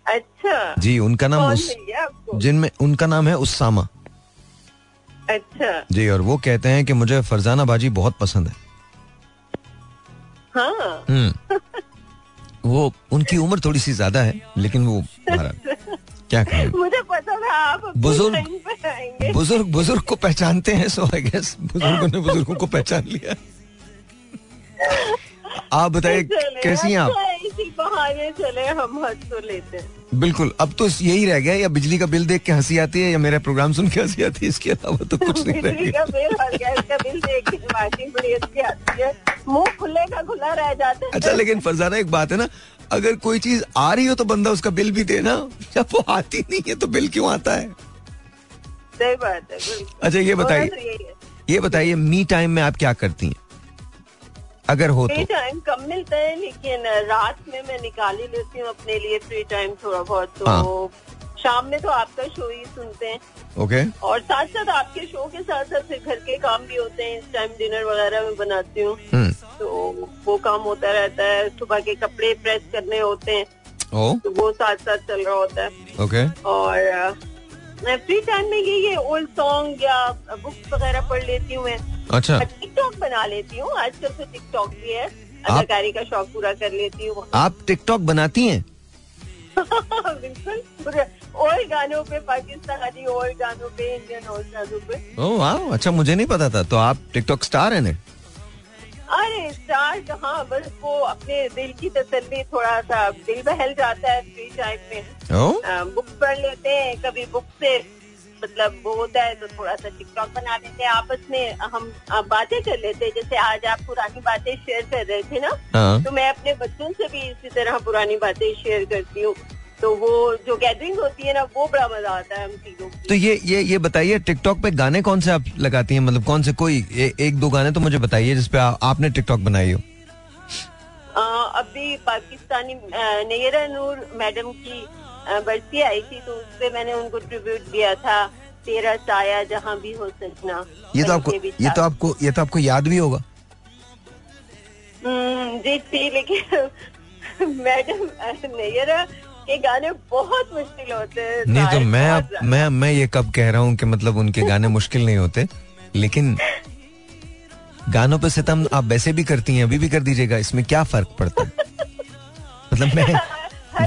अच्छा। जी उनका नाम उस जिनमें उनका नाम है उसामा अच्छा। जी और वो कहते हैं कि मुझे फरजाना बाजी बहुत पसंद है। हाँ। हम्म। <laughs> वो उनकी उम्र थोड़ी सी ज़्यादा है लेकिन वो <laughs> क्या कहें? मुझे पता था आप बुजुर्ग- बुज़ुर्ग बुज़ुर्ग को पहचानते हैं सो आई गेस बुज़ुर्गों ने बुज़ुर्गों को पहचान लिया। आप बताइए कैसी हैं आप? अच्छा, इसी बहाने चले हम हंस तो लेते हैं। बिल्कुल अब तो यही रह गया या बिजली का बिल देख के हँसी आती है या मेरा प्रोग्राम सुन के हँसी आती है इसके अलावा तो कुछ नहीं रह बिजली गया। का बिल और गैस का बिल देख के वाकई बड़ी आती है। मुँह खुले का खुला रह जाता है। अच्छा लेकिन फरजाना एक बात है ना अगर कोई चीज़ आ रही हो तो बंदा उसका बिल भी देना। जब वो आती नहीं है तो बिल क्यों आता है? सही बात है अच्छा ये बताइए। तो ये बताइए मी टाइम में आप क्या करती हैं? अगर हो तो। टाइम कम मिलता है लेकिन रात में मैं निकाल ही लेती हूँ अपने लिए फ्री टाइम थोड़ा बहुत तो हाँ। शाम में तो आपका शो ही सुनते हैं। Okay okay. और साथ साथ आपके शो के साथ साथ फिर घर के काम भी होते हैं। इस टाइम डिनर वगैरह में बनाती हूँ। हम्म तो वो काम होता रहता है। सुबह के कपड़े प्रेस करने होते हैं। ओ तो वो साथ साथ चल रहा होता है। Okay okay. और मैं फ्री टाइम में ये ये ओल्ड सॉन्ग या बुक्स वगैरह पढ़ लेती हूँ मैं। अच्छा। टिकटॉक बना लेती हूँ। आजकल तो टिकटॉक भी है। अदाकारी का शौक पूरा कर लेती हूँ। आप टिकटॉक बनाती हैं? बिल्कुल। ओल्ड गानों पे पाकिस्तानी ओल्ड गानों पे इंडियन ओल्ड गानों पे। वाह अच्छा मुझे नहीं पता था। तो आप टिकटॉक स्टार हैं अरे स्टार कहाँ? बस वो अपने दिल की तसल्ली थोड़ा सा दिल बहल जाता है फ्री टाइम में। बुक पढ़ लेते हैं कभी बुक से मतलब वो होता है तो थोड़ा सा टिकटॉक बना लेते हैं आपस में हम बातें कर लेते हैं। जैसे आज आप पुरानी बातें शेयर कर रहे थे ना हाँ। तो मैं अपने बच्चों से भी इसी तरह पुरानी बातें शेयर करती हूँ। तो वो जो गैदरिंग होती है ना वो बड़ा मज़ा आता है हम चीज़ों की। तो ये ये ये बताइए टिकटॉक पे गाने कौन से आप लगाती हैं? मतलब कौन से कोई ए, एक दो गाने तो मुझे बताइए जिसपे आपने टिकटॉक बनाई हो। अभी पाकिस्तानी अ, नैरा नूर मैडम की बरसी आई थी तो उस पे मैंने उनको ट्रिब्यूट दिया था तेरा साया जहाँ भी हो सजना। ये तो आपको ये तो आपको ये तो आपको याद भी होगा। हम्म, जी थी लेकिन मैडम अ, के गाने बहुत मुश्किल होते हैं नहीं तो मैं ज़्यादा। मैं मैं ये कब कह रहा हूँ कि मतलब उनके गाने मुश्किल नहीं होते लेकिन गानों पे सितम आप वैसे भी करती हैं अभी भी कर दीजिएगा इसमें क्या फ़र्क पड़ता है? मतलब मैं हर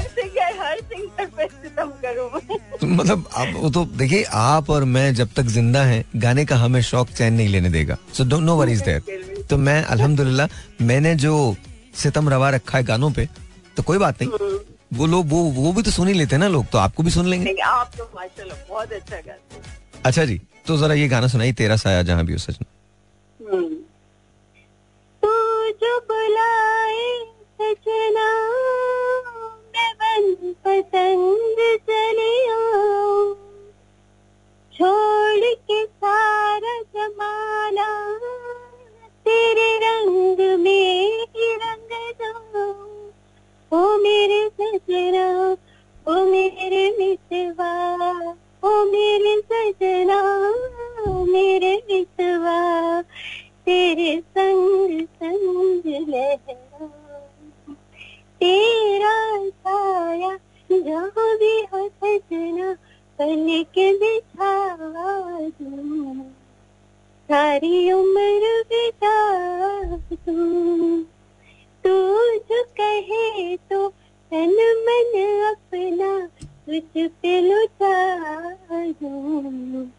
तो <laughs> मतलब आप वो तो देखिए आप और मैं जब तक ज़िंदा हैं गाने का हमें शौक चैन नहीं लेने देगा। So don't no worries there तो मैं अल्हम्दुलिल्लाह मैंने जो सितम रवा रखा है गानों पे तो कोई बात नहीं। वो लोग वो वो भी तो सुन ही लेते हैं ना लोग तो आपको भी सुन लेंगे। नहीं, आप तो माशाल्लाह बहुत अच्छा गाते हैं। अच्छा जी तो जरा ये गाना सुनाई तेरा साया जहाँ भी हो सजना। हम्म। तू जो बुलाए सजना मैं बन पसंद चली छोड़ के सारा जमाना तेरे रंग में ही रंग जाऊँ मेरे सजना, ओ मेरे मितवा ओ मेरे सजना, ओ मेरे मितवा तेरे संग संग लहरा तेरा साया जहाँ भी हो सजना पल के बिछा दूँ सारी उम्र बिता दूँ तू जो कहे तो तन मन अपना तुझ पे लुटा दूँ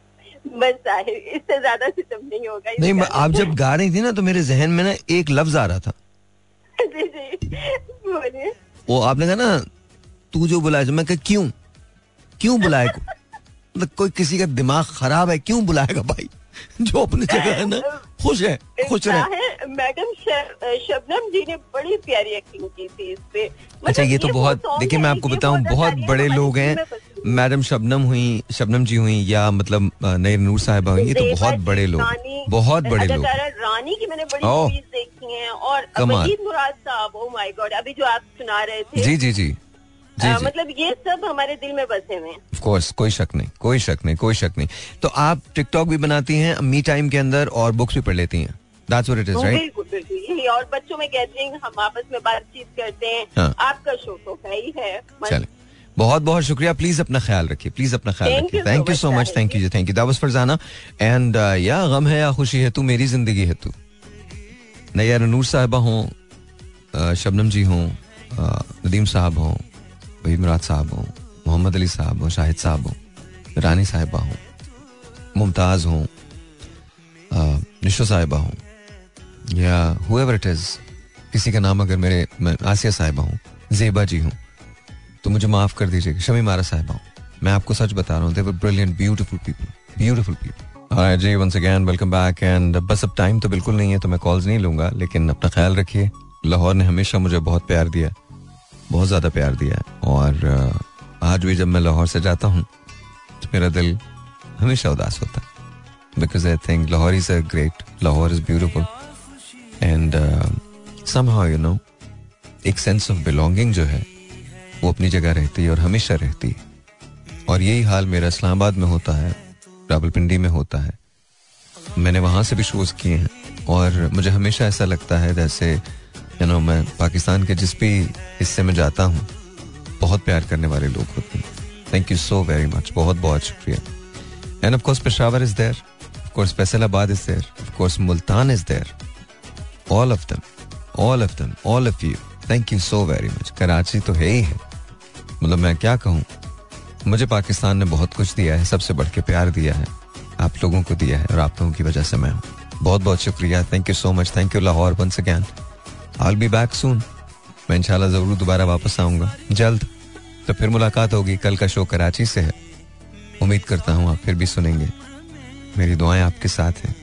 बस इससे ज़्यादा सितम नहीं होगा नहीं आप जब गा रही थी ना तो मेरे जहन में ना एक लफ्ज आ रहा था। <laughs> बोलिए वो आपने कहा ना तू जो बुलाया मैं कहा क्यों? क्यों बुलाए को? मतलब कोई किसी का दिमाग खराब है क्यों बुलाएगा भाई? जो अपनी जगह है ना खुश है खुश रहे। मैडम शबनम जी ने बड़ी प्यारी एक्टिंग की थी इस पे। मतलब अच्छा ये तो बहुत देखिए मैं आपको बताऊँ बहुत बड़े लोग हैं मैडम शबनम हुई शबनम जी हुई या मतलब नईर नूर साहिबा हुई ये तो बहुत बड़े लोग बहुत बड़े लोग। रानी की मैंने बड़ी मूवीज़ देखी हैं और। वहीद मुराद साहब ओ माय गॉड अभी जो आप सुना रहे थे। जी जी जी। जी अ, जी। मतलब ये सब हमारे दिल में बसे हुए हैं। ऑफ़ कोर्स कोई शक नहीं कोई शक नहीं कोई शक नहीं। तो आप टिकटॉक भी बनाती हैं मी टाइम के अंदर और बुक्स भी पढ़ लेती हैं। That's what it is right बिल्कुल बिल्कुल यही। और बच्चों में गैदरिंग हम आपस में बातचीत करते हैं। हाँ। आपका शो तो है ही है बहुत बहुत शुक्रिया। प्लीज़ अपना ख्याल रखिए। प्लीज़ अपना ख्याल रखिए। Thank you so much thank you ji thank you दावस फरजाना एंड या गम है या खुशी है तू मेरी ज़िंदगी है तू नैयर नूर साहिबा हों शबनम जी हों नदीम साहब हों वहीद मुराद साहब हों मोहम्मद अली साहब हों शाहिद साहब हों रानी साहिबा हों मुमताज़ हों निशो साहिबा हों या हुएवर इट इज़ किसी का नाम अगर मेरे मैं आसिया साहिबा हूँ जेबा जी हूँ तो मुझे माफ़ कर दीजिएगा शमी मारा साहिबा मैं आपको सच बता रहा हूँ brilliant beautiful people beautiful people ji once again welcome back and बस अब टाइम तो बिल्कुल नहीं है तो मैं कॉल्स नहीं लूँगा, लेकिन अपना ख्याल रखिए, लाहौर ने हमेशा मुझे बहुत प्यार दिया, बहुत ज़्यादा प्यार दिया, और आज भी जब मैं लाहौर से जाता हूँ तो मेरा दिल हमेशा उदास होता है because I think Lahore is a great Lahore is beautiful and somehow, you know, एक सेंस ऑफ़ बिलोंगिंग जो है वो अपनी जगह रहती है और हमेशा रहती है। और यही हाल मेरा इस्लामाबाद में होता है, रावलपिंडी में होता है। मैंने वहाँ से भी शोज़ किए हैं और मुझे हमेशा ऐसा लगता है जैसे यू नो मैं पाकिस्तान के जिस भी हिस्से में जाता हूँ, बहुत प्यार करने वाले लोग होते हैं। Thank you so very much बहुत बहुत शुक्रिया। And of course Peshawar is there of course Faisalabad is there of course Multan is there all of them all of them all of you thank you so very much Karachi तो है ही है। मतलब मैं क्या कहूँ? मुझे पाकिस्तान ने बहुत कुछ दिया है, सबसे बढ़ के प्यार दिया है। आप लोगों को दिया है और आप लोगों की वजह से मैं हूँ। बहुत बहुत शुक्रिया। Thank you so much thank you Lahore once again I be back soon मैं इंशाल्लाह ज़रूर दोबारा वापस आऊँगा। जल्द। तो फिर मुलाकात होगी। कल का शो कराची से है। उम्मीद करता हूँ आप फिर भी सुनेंगे। मेरी दुआएँ आपके साथ हैं।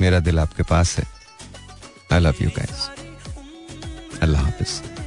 मेरा दिल आपके पास है। आई लव यू गाइस अल्लाह हाफिज।